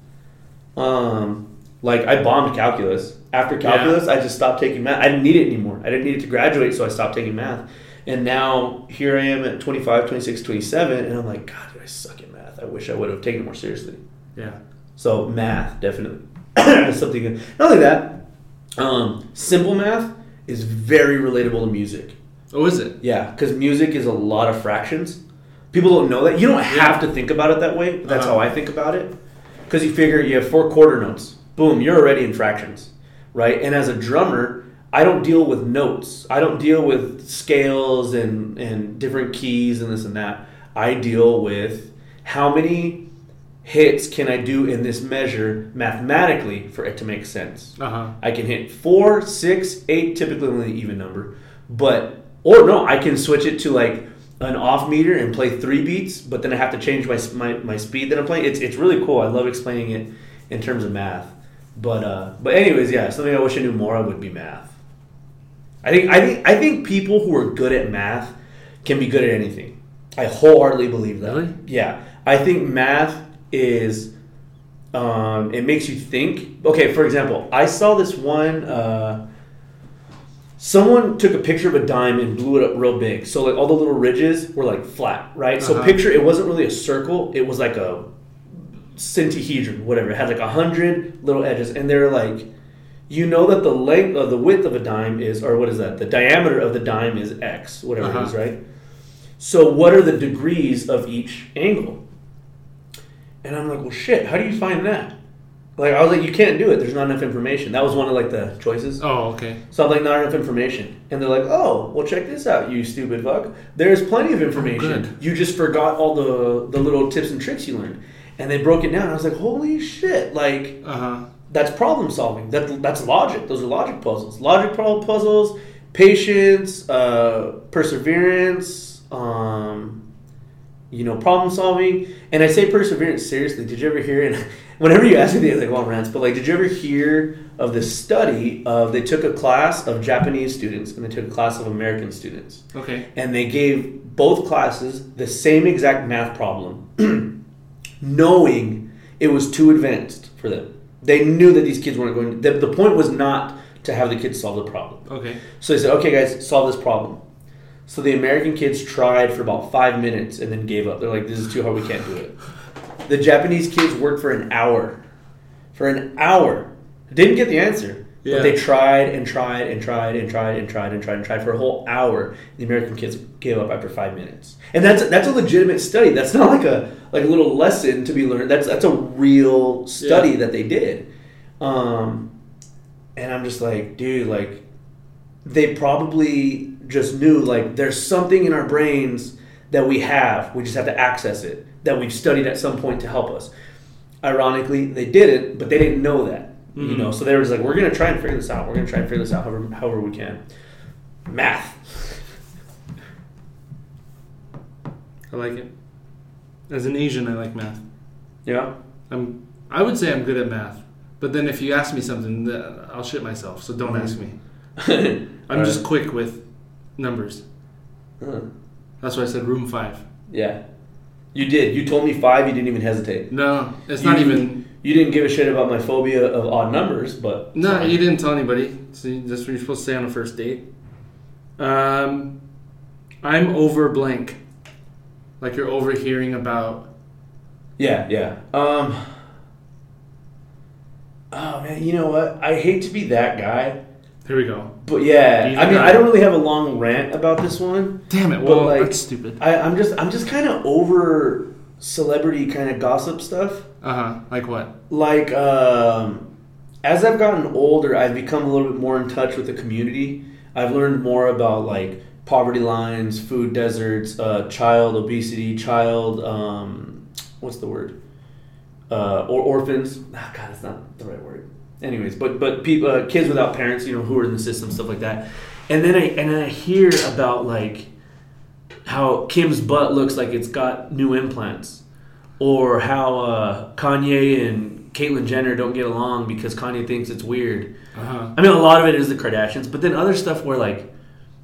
Um, like, I bombed calculus. After calculus, I just stopped taking math. I didn't need it anymore. I didn't need it to graduate, so I stopped taking math. And now here I am at 25, 26, 27, and I'm like, God, dude, I suck at math. I wish I would have taken it more seriously. Yeah. So math definitely <coughs> is something. Good. Not only that, um, simple math is very relatable to music. Oh, is it? Yeah, because music is a lot of fractions. People don't know that. You don't have to think about it that way. But that's Uh-huh. how I think about it. Because you figure you have four quarter notes. Boom, you're already in fractions, right? And as a drummer, I don't deal with notes. I don't deal with scales and and different keys and this and that. I deal with how many hits can I do in this measure mathematically for it to make sense. Uh huh. I can hit four, six, eight, typically only an even number. But or no, I can switch it to like an off meter and play three beats, but then I have to change my my, my speed that I'm playing. It's it's really cool. I love explaining it in terms of math. But uh, but anyways, yeah, something I wish I knew more of would be math. I think I think I think people who are good at math can be good at anything. I wholeheartedly believe that. Really? Yeah, I think math is um, it makes you think. Okay, for example, I saw this one. Uh, someone took a picture of a dime and blew it up real big. So like all the little ridges were like flat, right? So Uh-huh. picture it wasn't really a circle. It was like a centihedron, whatever. It had like a hundred little edges, and they're like, you know that the length of the width of a dime is, or what is that? The diameter of the dime is x, whatever it Uh-huh. is, right? So what are the degrees of each angle? And I'm like, well, shit. How do you find that? Like I was like, you can't do it. There's not enough information. That was one of like the choices. Oh, okay. So I'm like, not enough information. And they're like, oh, well, check this out, you stupid fuck. There's plenty of information. good. you just forgot all the the little tips and tricks you learned. And they broke it down. I was like, holy shit! Like Uh huh. that's problem solving. That that's logic. Those are logic puzzles. Logic puzzles, patience, uh, perseverance, um, you know, problem solving. And I say perseverance seriously. Did you ever hear? And whenever you ask me these, like, well, rants. But like, did you ever hear of this study of they took a class of Japanese students and they took a class of American students Okay. and they gave both classes the same exact math problem, <clears throat> knowing it was too advanced for them. They knew that these kids weren't going. The, the point was not to have the kids solve the problem. Okay. So they said, "Okay, guys, solve this problem." So the American kids tried for about five minutes and then gave up. They're like, "This is too hard. We can't do it." The Japanese kids worked for an hour. For an hour, didn't get the answer. Yeah. But they tried and tried and tried and tried and tried and tried and tried for a whole hour. The American kids gave up after five minutes, and that's that's a legitimate study. That's not like a like a little lesson to be learned. That's that's a real study Yeah. that they did. Um, and I'm just like, dude, like they probably just knew like there's something in our brains that we have. We just have to access it. That we've studied at some point to help us. ironically, they didn't, but they didn't know that. You Mhm. know, so they were just like, "We're gonna try and figure this out. We're gonna try and figure this out however, however we can." Math. <laughs> I like it. As an Asian, I like math. Yeah. I'm. I would say I'm good at math, but then if you ask me something, I'll shit myself. So don't Mhm. ask me. I'm <laughs> I'm just quick with numbers. Uh, That's why I said room five. yeah. You did. You told me five. You didn't even hesitate. No, it's You not even. You didn't give a shit about my phobia of odd numbers, but No, fine. you didn't tell anybody. So you- that's what you're supposed to say on a first date. Um, I'm over blank. Like you're overhearing about. Yeah, yeah. Um. Oh man, you know what? I hate to be that guy, Here we go. but yeah. You I mean, I don't really have a long rant about this one. Damn it! But, Well, like- that's stupid. I, I'm just, I'm just kind of over celebrity kind of gossip stuff. Uh huh. Like what? Like, um, as I've gotten older, I've become a little bit more in touch with the community. I've learned more about like poverty lines, food deserts, uh, child obesity, child, um, what's the word? Uh, or orphans. Ah, God, that's not the right word. Anyways, but but people, uh, kids without parents, you know, who are in the system, stuff like that. And then I and then I hear about like how Kim's butt looks like it's got new implants, or how uh, Kanye and Caitlyn Jenner don't get along because Kanye thinks it's weird. Uh huh. I mean, a lot of it is the Kardashians, but then other stuff where like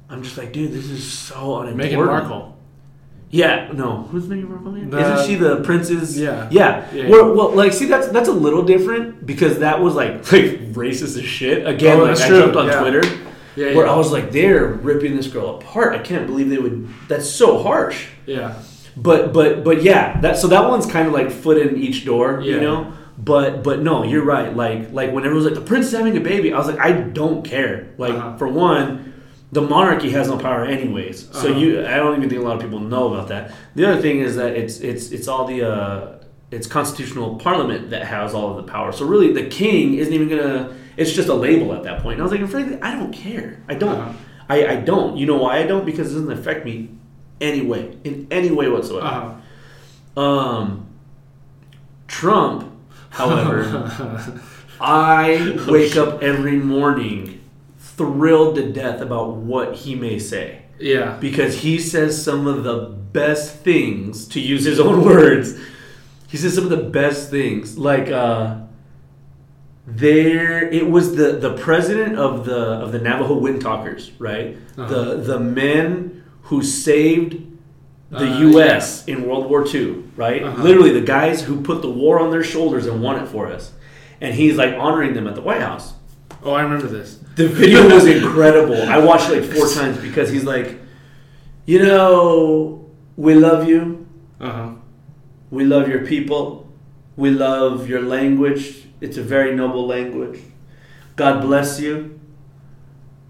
I'm just like, dude, this is so unimportant. Meghan Markle. Yeah, no, who's Meghan Markle? The- Isn't she the princess? Yeah. yeah. Yeah, Well, well, like, see, that's that's a little different because that was like <laughs> like racist as shit. Again, Oh, like I true, jumped on yeah. Twitter Yeah. where yeah. I was like, they're ripping this girl apart. I can't believe they would. That's so harsh. yeah. But but but yeah, that so that one's kind of like foot in each door, you know. But but no, you're right. Like like when everyone's like the prince is having a baby, I was like, I don't care. Like Uh-huh. for one, the monarchy has no power anyways. So Uh-huh. you, I don't even think a lot of people know about that. The other thing is that it's it's it's all the uh, it's constitutional parliament that has all of the power. So really, the king isn't even gonna. It's just a label at that point. And I was like, frankly, I don't care. I don't. Uh-huh. I, I don't. You know why I don't? Because it doesn't affect me anyway, in any way whatsoever. Uh-huh. Um, Trump, however, <laughs> I wake up every morning thrilled to death about what he may say yeah. because he says some of the best things, to use his own <laughs> words. He says some of the best things, like uh, there. It was the the president of the of the Navajo Wind Talkers, right? Uh-huh. The the men who saved the Uh, U.S. in World War II, right? Uh-huh. Literally, the guys who put the war on their shoulders and won it for us, and he's like honoring them at the White House. Oh, I remember this. The video was incredible. I watched it like four times because he's like, you know, we love you. Uh huh. We love your people. We love your language. It's a very noble language. God bless you.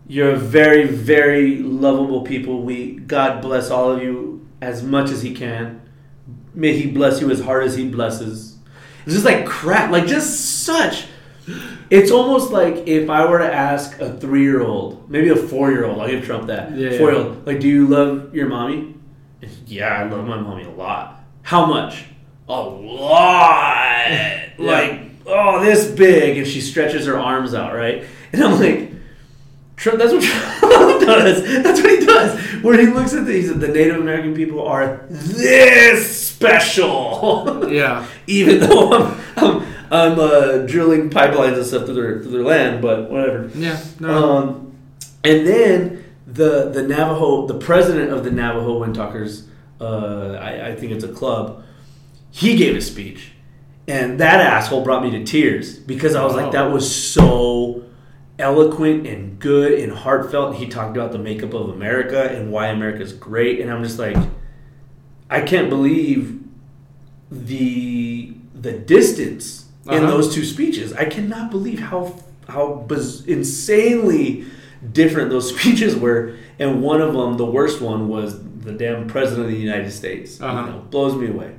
You're a very, very lovable people. We God bless all of you as much as He can. May He bless you as hard as He blesses. It's just like crap. Like just such. It's almost like if I were to ask a three-year-old, maybe a four-year-old, I'll give Trump that. Yeah, yeah. Four-year-old, like, do you love your mommy? Yeah, I love my mommy a lot. How much? A lot. <laughs> Like, oh, this big. And she stretches her arms out, right? And I'm like, Trump, that's what <laughs> Trump does. That's what he does. Where he looks at the, he said, the Native American people are this special. Yeah. <laughs> Even though I'm, I'm, I'm uh, drilling pipelines and stuff through their, through their land, but whatever. Yeah. No. Um, and then the the Navajo, the president of the Navajo Wind Talkers, uh, I, I think it's a club. He gave a speech, and that asshole brought me to tears because I was like, that was so eloquent and good and heartfelt. And he talked about the makeup of America and why America's great, and I'm just like, I can't believe the the distance in Uh-huh. those two speeches. I cannot believe how how biz- insanely different those <laughs> speeches were, and one of them, the worst one, was the damn president of the United States. Uh-huh. know, blows me away.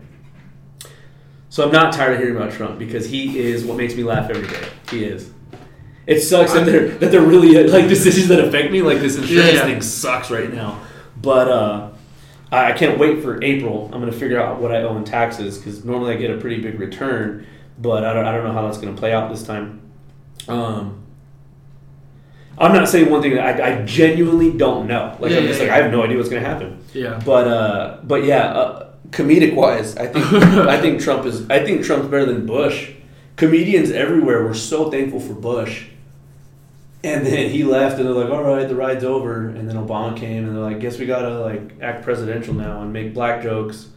So I'm not tired of hearing about Trump because he is what makes me laugh every day. He is. It sucks that they're that they're really like decisions that affect me. Like this insurance Yeah, yeah. thing sucks right now, but uh, I I can't wait for April. I'm gonna figure out what I owe in taxes because normally I get a pretty big return. But I don't, I don't know how that's going to play out this time. Um, I'm not saying one thing that I, I genuinely don't know. Like Yeah, I'm just yeah, like yeah. I have no idea what's going to happen. Yeah. But uh, but yeah, uh, comedic wise, I think <laughs> I think Trump is I think Trump's better than Bush. Comedians everywhere were so thankful for Bush. And then he left, and they're like, "All right, the ride's over." And then Obama came, and they're like, "Guess we gotta like act presidential now and make black jokes."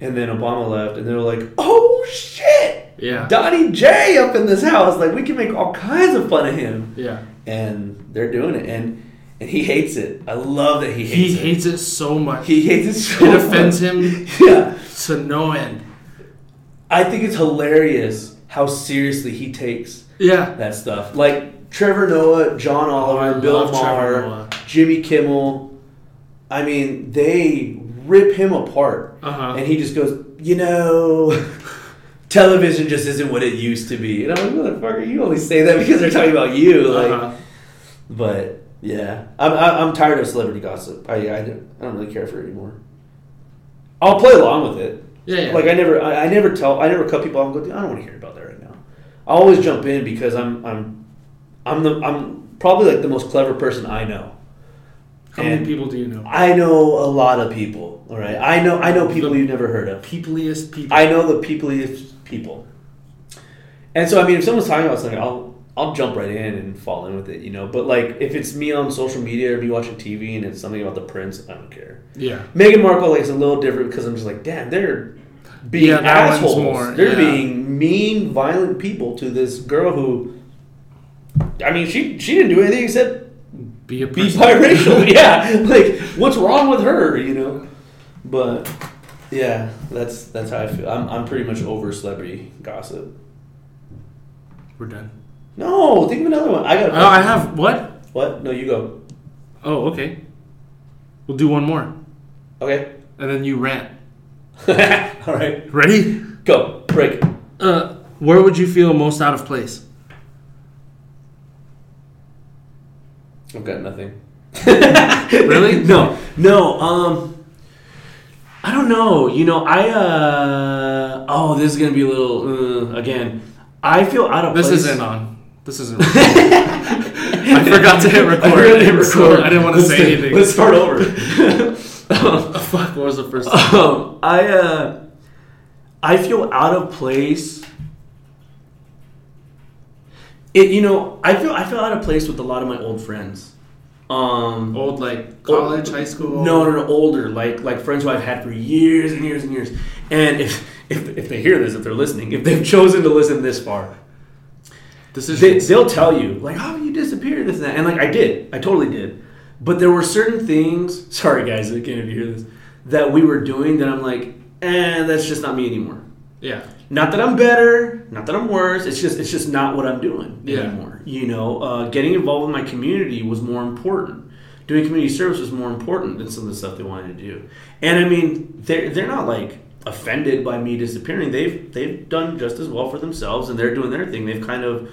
And then Obama left, and they're like, "Oh shit, Yeah. Donnie J up in this house! Like we can make all kinds of fun of him." Yeah. And they're doing it, and and he hates it. I love that he hates He it. hates it so much. He hates it so It offends much. him <laughs> Yeah. to no end. I think it's hilarious how seriously he takes Yeah. that stuff. Like Trevor Noah, John Oh, Oliver, Bill Maher, Jimmy Kimmel. I mean, they rip him apart. Uh-huh. And he just goes, you know, <laughs> television just isn't what it used to be. And I'm like, motherfucker, you only say that because they're talking about you. Like, Uh-huh. But yeah, I'm, I'm tired of celebrity gossip. I, I, don't, I don't really care for it anymore. I'll play along with it. Yeah, yeah. Like I never, I, I never tell, I never cut people off and go, I don't want to hear about that right now. I always jump in because I'm, I'm, I'm the, I'm probably like the most clever person I know. How many people do you know? I know a lot of people. All right, I know, I know people you've never heard of. Peopliest people. I know the peopleiest people. And so, I mean, if someone's talking about something, I'll I'll jump right in and fall in with it, you know. But like, if it's me on social media or me watching TV and it's something about the prince, I don't care. yeah. Meghan Markle like, is a little different because I'm just like, damn, they're being Yeah, assholes. more- they're yeah. being mean, violent people to this girl who. I mean, she she didn't do anything except Be a be biracial. <laughs> <laughs> yeah, like what's wrong with her? You know, but yeah, that's that's how I feel. I'm I'm pretty much over celebrity gossip. We're done. No, think of another one. I got. Oh, I have what? What? No, you go. Oh, okay. We'll do one more, Okay. and then you rant. <laughs> All right. Ready? Go. Break. Uh, where would you feel most out of place? I've got nothing. Really? <laughs> No. No. Um. I don't know. You know, I. uh Oh, this is gonna be a little. Uh, again, I feel out of place This place. isn't on. This isn't. <laughs> I forgot to hit record. I forgot to hit <laughs> so record. I didn't want to Let's say anything. Let's start over. <laughs> Oh, fuck. What was the first? Um, I uh, I feel out of place. It you know I feel I feel out of place with a lot of my old friends. Um, Old like college, high school. no, no, no, older, like like friends who I've had for years and years and years. And if if, if they hear this, if they're listening, if they've chosen to listen this far, This is they, they'll tell you like, "Oh, you disappeared," this and that, and like I did, I totally did. But there were certain things. Sorry, guys, I can't if you hear this. That we were doing that I'm like, eh, that's just not me anymore. Yeah. Not that I'm better, not that I'm worse. It's just it's just not what I'm doing Yeah. anymore. You know, uh, getting involved with my community was more important. Doing community service was more important than some of the stuff they wanted to do. And I mean, they're they're not like offended by me disappearing. They've they've done just as well for themselves, and they're doing their thing. They've kind of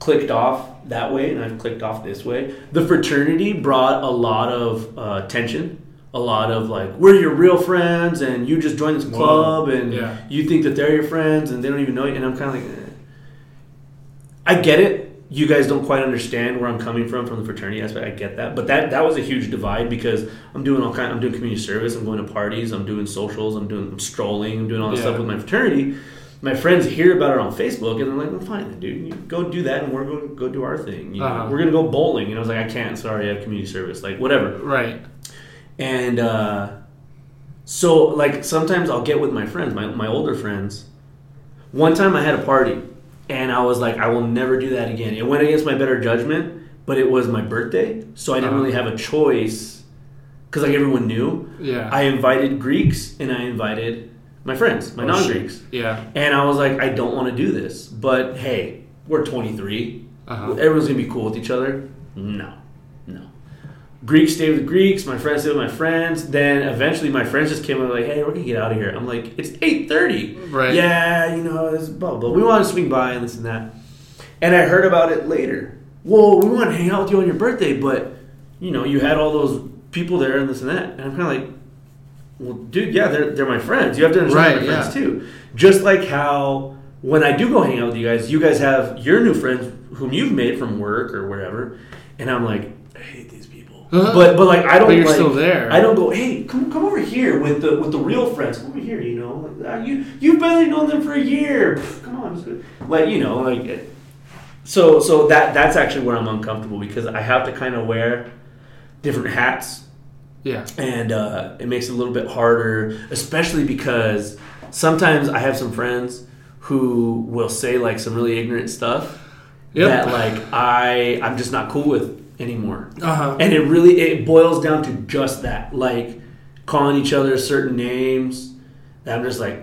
clicked off that way, and I've clicked off this way. The fraternity brought a lot of uh, tension. A lot of like, we're your real friends, and you just joined this Whoa. club, and Yeah. you think that they're your friends and they don't even know you. And I'm kind of like, eh. I get it. You guys don't quite understand where I'm coming from from the fraternity aspect. I get that, but that that was a huge divide because I'm doing all kind. I'm doing community service. I'm going to parties. I'm doing socials. I'm doing I'm strolling. I'm doing all this Yeah. stuff with my fraternity. My friends hear about it on Facebook and they're like, "Well, fine, dude. You go do that, and we're going to go do our thing. You know, Uh-huh. We're going to go bowling." And I was like, "I can't. Sorry, I have community service. Like, whatever." Right. And uh, so, like, sometimes I'll get with my friends, my, my older friends. One time I had a party, and I was like, I will never do that again. It went against my better judgment, but it was my birthday, so I didn't Uh-huh. really have a choice because, like, everyone knew. Yeah. I invited Greeks and I invited my friends, my Oh, non shit. Greeks. Yeah. And I was like, I don't want to do this, but hey, we're 23. Uh-huh. Everyone's gonna be cool with each other. No. Greeks stay with Greeks. My friends stay with my friends. Then eventually, my friends just came up like, "Hey, we're gonna get out of here." I'm like, "It's 8:30." Right. Yeah, you know, it's blah blah. We want to swing by and this and that. And I heard about it later. Well, we want to hang out with you on your birthday, but you know, you had all those people there and this and that. And I'm kind of like, well, dude, yeah, they're, they're my friends. You have to understand Right, my friends yeah. too. Just like how when I do go hang out with you guys, you guys have your new friends whom you've made from work or wherever, and I'm like, I hate these people. But but like I don't. But you're like, still there. I don't go. Hey, come come over here with the with the real friends. Come over here. You know, like, uh, you you've barely known them for a year. Come on, like you know, like. So so that that's actually where I'm uncomfortable because I have to kind of wear different hats Yeah. and uh, it makes it a little bit harder, especially because sometimes I have some friends who will say like some really ignorant stuff Yep. that like I I'm just not cool with anymore, Uh huh. and it really it boils down to just that, like calling each other certain names. That I'm just like,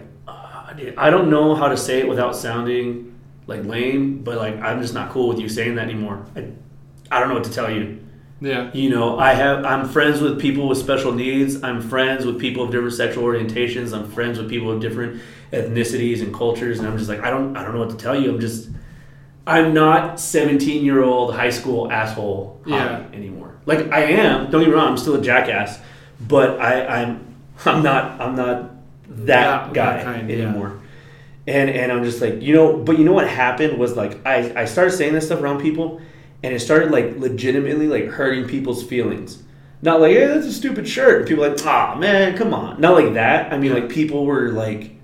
dude, I don't know how to say it without sounding like lame, but like I'm just not cool with you saying that anymore. I, I don't know what to tell you Yeah. you know i have i'm friends with people with special needs i'm friends with people of different sexual orientations i'm friends with people of different ethnicities and cultures and i'm just like i don't i don't know what to tell you i'm just i'm not 17 year old high school asshole Yeah. anymore like i am don't get me wrong i'm still a jackass but i i'm <laughs> i'm not i'm not that That- guy kind, yeah. anymore and and i'm just like you know but you know what happened was like i i started saying this stuff around people and it started like legitimately like hurting people's feelings. Not like, hey, that's a stupid shirt. And people like, ah, man, come on. Not like that. I mean, like people were like,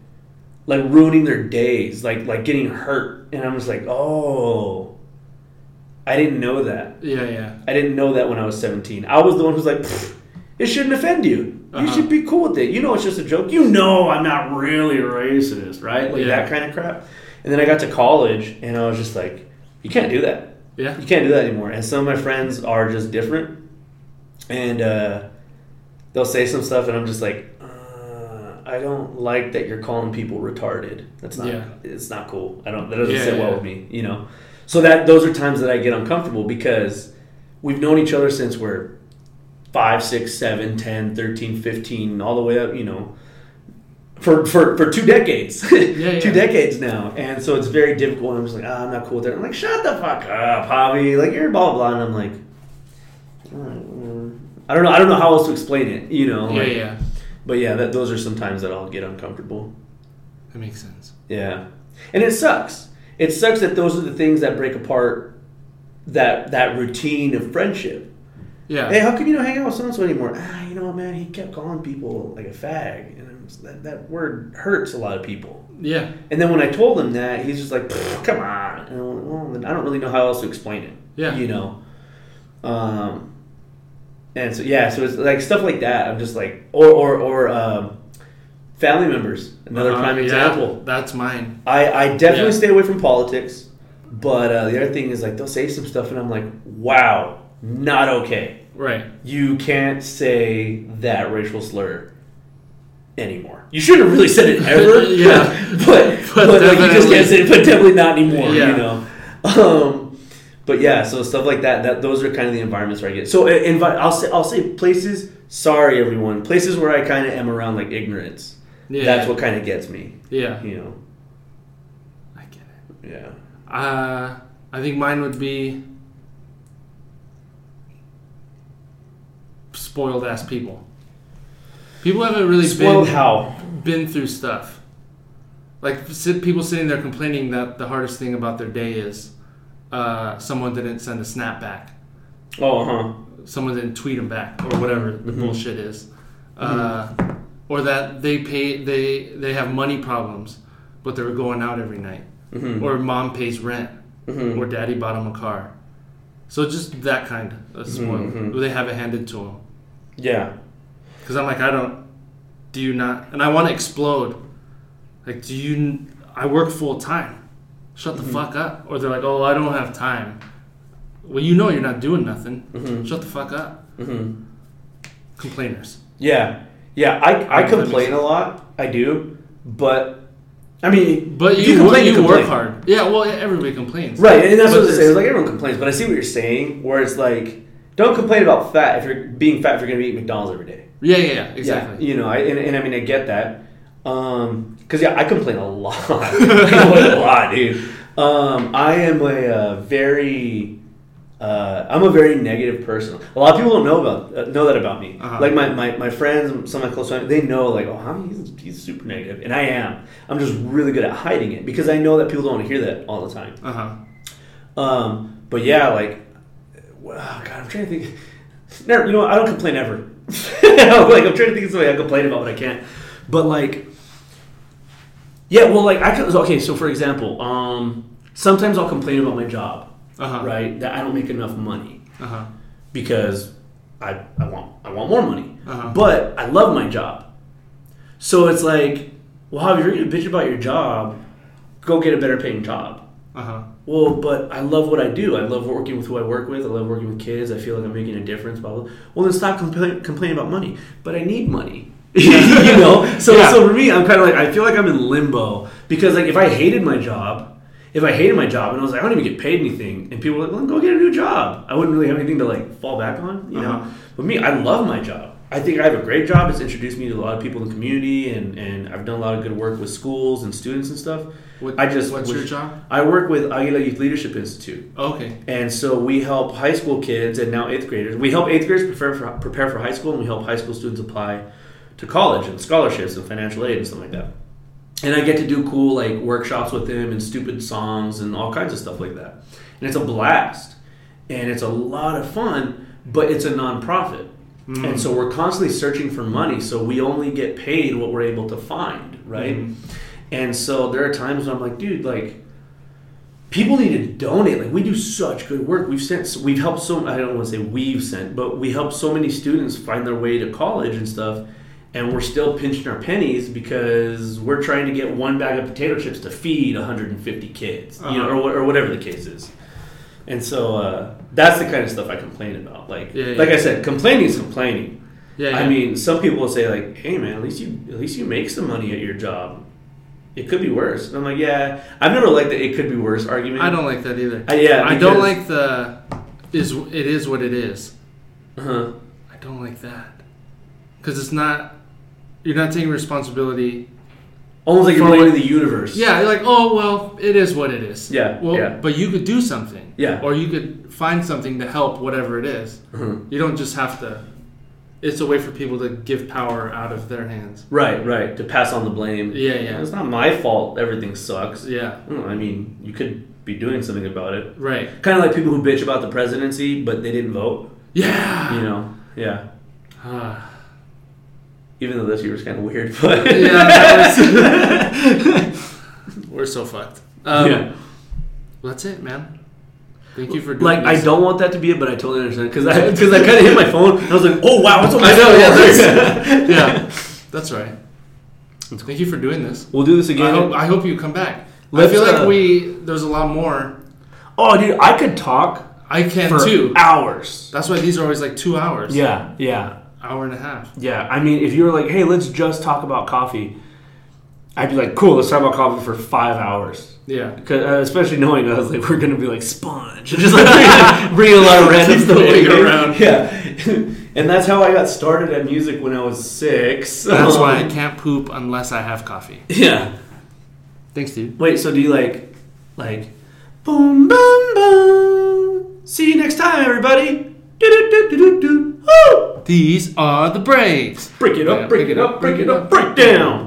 like ruining their days, like like getting hurt, and I'm just like, oh, I didn't know that. Yeah. Yeah. I didn't know that when I was 17. I was the one who's like, it shouldn't offend you. You Uh-huh. should be cool with it. You know, it's just a joke. You know, I'm not really a racist, right? Like Yeah. that kind of crap. And then I got to college, and I was just like, you can't do that. Yeah. You can't do that anymore. And some of my friends are just different, and uh, they'll say some stuff, and I'm just like, I don't like that you're calling people retarded. That's not. Yeah. It's not cool. I don't. That doesn't Yeah, sit well yeah. with me. You know. So that those are times that I get uncomfortable because we've known each other since we're five, six, seven, 10, 13, 15, all the way up. You know. For, for, for two decades, <laughs> two decades now, and so it's very difficult. And I'm just like, ah, I'm not cool with it. I'm like, shut the fuck up, Javi. Like you're blah blah, blah. and I'm like. I don't know. I don't know how else to explain it. You know. Yeah. like- Yeah. But yeah, that, those are some times that I'll get uncomfortable. That makes sense. Yeah, and it sucks. It sucks that those are the things that break apart that that routine of friendship. Yeah. Hey, how come you don't hang out with so and so anymore? Ah, you know what, man? He kept calling people like a fag, and that that word hurts a lot of people. Yeah. And then when I told him that, he's just like, "Come on!" And like, well, then I don't really know how else to explain it. Yeah. you know. Um, and so yeah, so it's like stuff like that. I'm just like, or or or um, family members. Another Uh-huh, prime yeah, example. That's mine. I I definitely Yeah. stay away from politics, but uh, the other thing is like they'll say some stuff, and I'm like, wow, not okay. Right. You can't say that racial slur anymore. You shouldn't have really said it <laughs> ever. Yeah. <laughs> but but, But like, you just can't say it. But definitely not anymore. Yeah. You know. Um, but yeah, so stuff like that. That those are kind of the environments where I get. So invite. I'll say I'll say places. Sorry, everyone. Places where I kind of am around like ignorance. Yeah. That's what kind of gets me. Yeah. You know. I get it. Yeah. Uh, I think mine would be spoiled ass people. People haven't really Spoiled been how? been through stuff. Like sit, people sitting there complaining that the hardest thing about their day is uh, someone didn't send a snap back, Oh, huh. someone didn't tweet them back, or whatever the Mhm. bullshit is, uh, or that they pay they they have money problems, but they're going out every night, Mm-hmm. or mom pays rent, mm-hmm. or daddy bought them a car. So just that kind of spoiled. Mhm. They have it handed to them. yeah. Because I'm like, I don't. Do you not? And I want to explode. Like, do you? I work full time. Shut the Mhm. fuck up. Or they're like, oh, I don't have time. Well, you know you're not doing nothing. Mm-hmm. Shut the fuck up. Mm-hmm. Complainers. Yeah, yeah. I, I complain a lot. I do, but I mean, But if you, complain, you, complain. work hard. Yeah, well, everybody complains. right? And that's But what I this- say. It's like everyone complains, but I see what you're saying. Where it's like, don't complain about fat if you're being fat if you're going to eating McDonald's every day. Yeah, yeah, yeah, exactly. Yeah, you know, I, and, and I mean, I get that. Um, cause yeah, I complain a lot, <laughs> I <laughs> complain a lot, dude. Um, I am a uh, very Uh, I'm a very negative person. A lot of people don't know about uh, know that about me. Uh-huh. Like my, my, my friends, some of my close friends, they know like, oh, he's, he's super negative, and I am. I'm just really good at hiding it because I know that people don't want to hear that all the time. Uh huh. Um, but yeah, like, wow, God, I'm trying to think. Never, you know, I don't complain ever. <laughs> like, I'm trying to think of something I complain about, but I can't. But like, yeah, well, like I can. Okay, so for example, um, sometimes I'll complain about my job, Uh huh. right? That I don't make enough money Uh huh. because I I want I want more money, Uh-huh. but I love my job. So it's like, well, if you're gonna bitch about your job, go get a better paying job. Uh huh. Well, but I love what I do. I love working with who I work with. I love working with kids. I feel like I'm making a difference. Blah blah. Well, then stop compla- complaining about money. But I need money. You know. So Yeah. so for me, I'm kind of like I feel like I'm in limbo because like if I hated my job, if I hated my job and I was like I don't even get paid anything, and people were like, well, go get a new job. I wouldn't really have anything to like fall back on. You know. Uh-huh. But me, I love my job. I think I have a great job. It's introduced me to a lot of people in the community, and, and I've done a lot of good work with schools and students and stuff. What, I just What's your job? I work with Aguila Youth Leadership Institute. Okay. And so we help high school kids and now eighth graders. We help eighth graders prepare for, prepare for high school, and we help high school students apply to college and scholarships and financial aid and stuff like that. And I get to do cool like workshops with them and stupid songs and all kinds of stuff like that. And it's a blast, and it's a lot of fun. But it's a nonprofit, and so we're constantly searching for money. So we only get paid what we're able to find, right? Mhm. And so there are times when I'm like, dude, like people need to donate. Like we do such good work. We've sent, we've helped so. I don't want to say we've sent, but we help so many students find their way to college and stuff. And we're still pinching our pennies because we're trying to get one bag of potato chips to feed 150 kids, you know, Uh-huh. or, or whatever the case is. And so uh, that's the kind of stuff I complain about. Like, Yeah, yeah. like I said, complaining is complaining. Yeah. yeah. I mean, some people will say like, "Hey, man, at least you at least you make some money at your job. It could be worse." And I'm like, "Yeah, I've never liked the it could be worse argument." I don't like that either. Uh, yeah, I don't like the is it is what it is. Uh-huh. I don't like that because it's not. You're not taking responsibility. Almost like you're blaming the universe. Yeah, you're like, oh well, it is what it is. Yeah, Well, yeah. but you could do something. Yeah. Or you could find something to help whatever it is. Uh-huh. You don't just have to. It's a way for people to give power out of their hands. Right, right. To pass on the blame. Yeah, yeah. It's not my fault. Everything sucks. Yeah. Mm, I mean, you could be doing something about it. Right. Kind of like people who bitch about the presidency, but they didn't vote. Yeah. You know. Yeah. Even though this year was kind of weird, <laughs> but yeah. <laughs> We're so fucked. Um, yeah. well, that's it, man. Thank you for doing Like I don't want that to be it, but I totally understand because I because I kind of hit my phone and I was like, oh wow, it's almost I know, yeah, that's- yeah, <laughs> that's right. Thank you for doing this. We'll do this again. I again. hope, I hope you come back. Let's, I feel like uh, we there's a lot more. oh, dude, I could talk I can for too. hours. That's why these are always like two hours. Yeah, yeah, hour and a half. yeah. I mean, if you were like, hey, let's just talk about coffee, I'd be like, cool, let's talk about coffee for five hours. Yeah. 'Cause, uh, especially knowing us, like we're gonna be like sponge, <laughs> just like bring, bring a lot of random stuff around. Yeah, <laughs> and that's how I got started at music when I was six. That's Um, why I can't poop unless I have coffee. Yeah. Thanks, dude. Wait, so do you like, like, boom, boom, boom? See you next time, everybody. These are the breaks. Break it up, break it up, break it up, break down.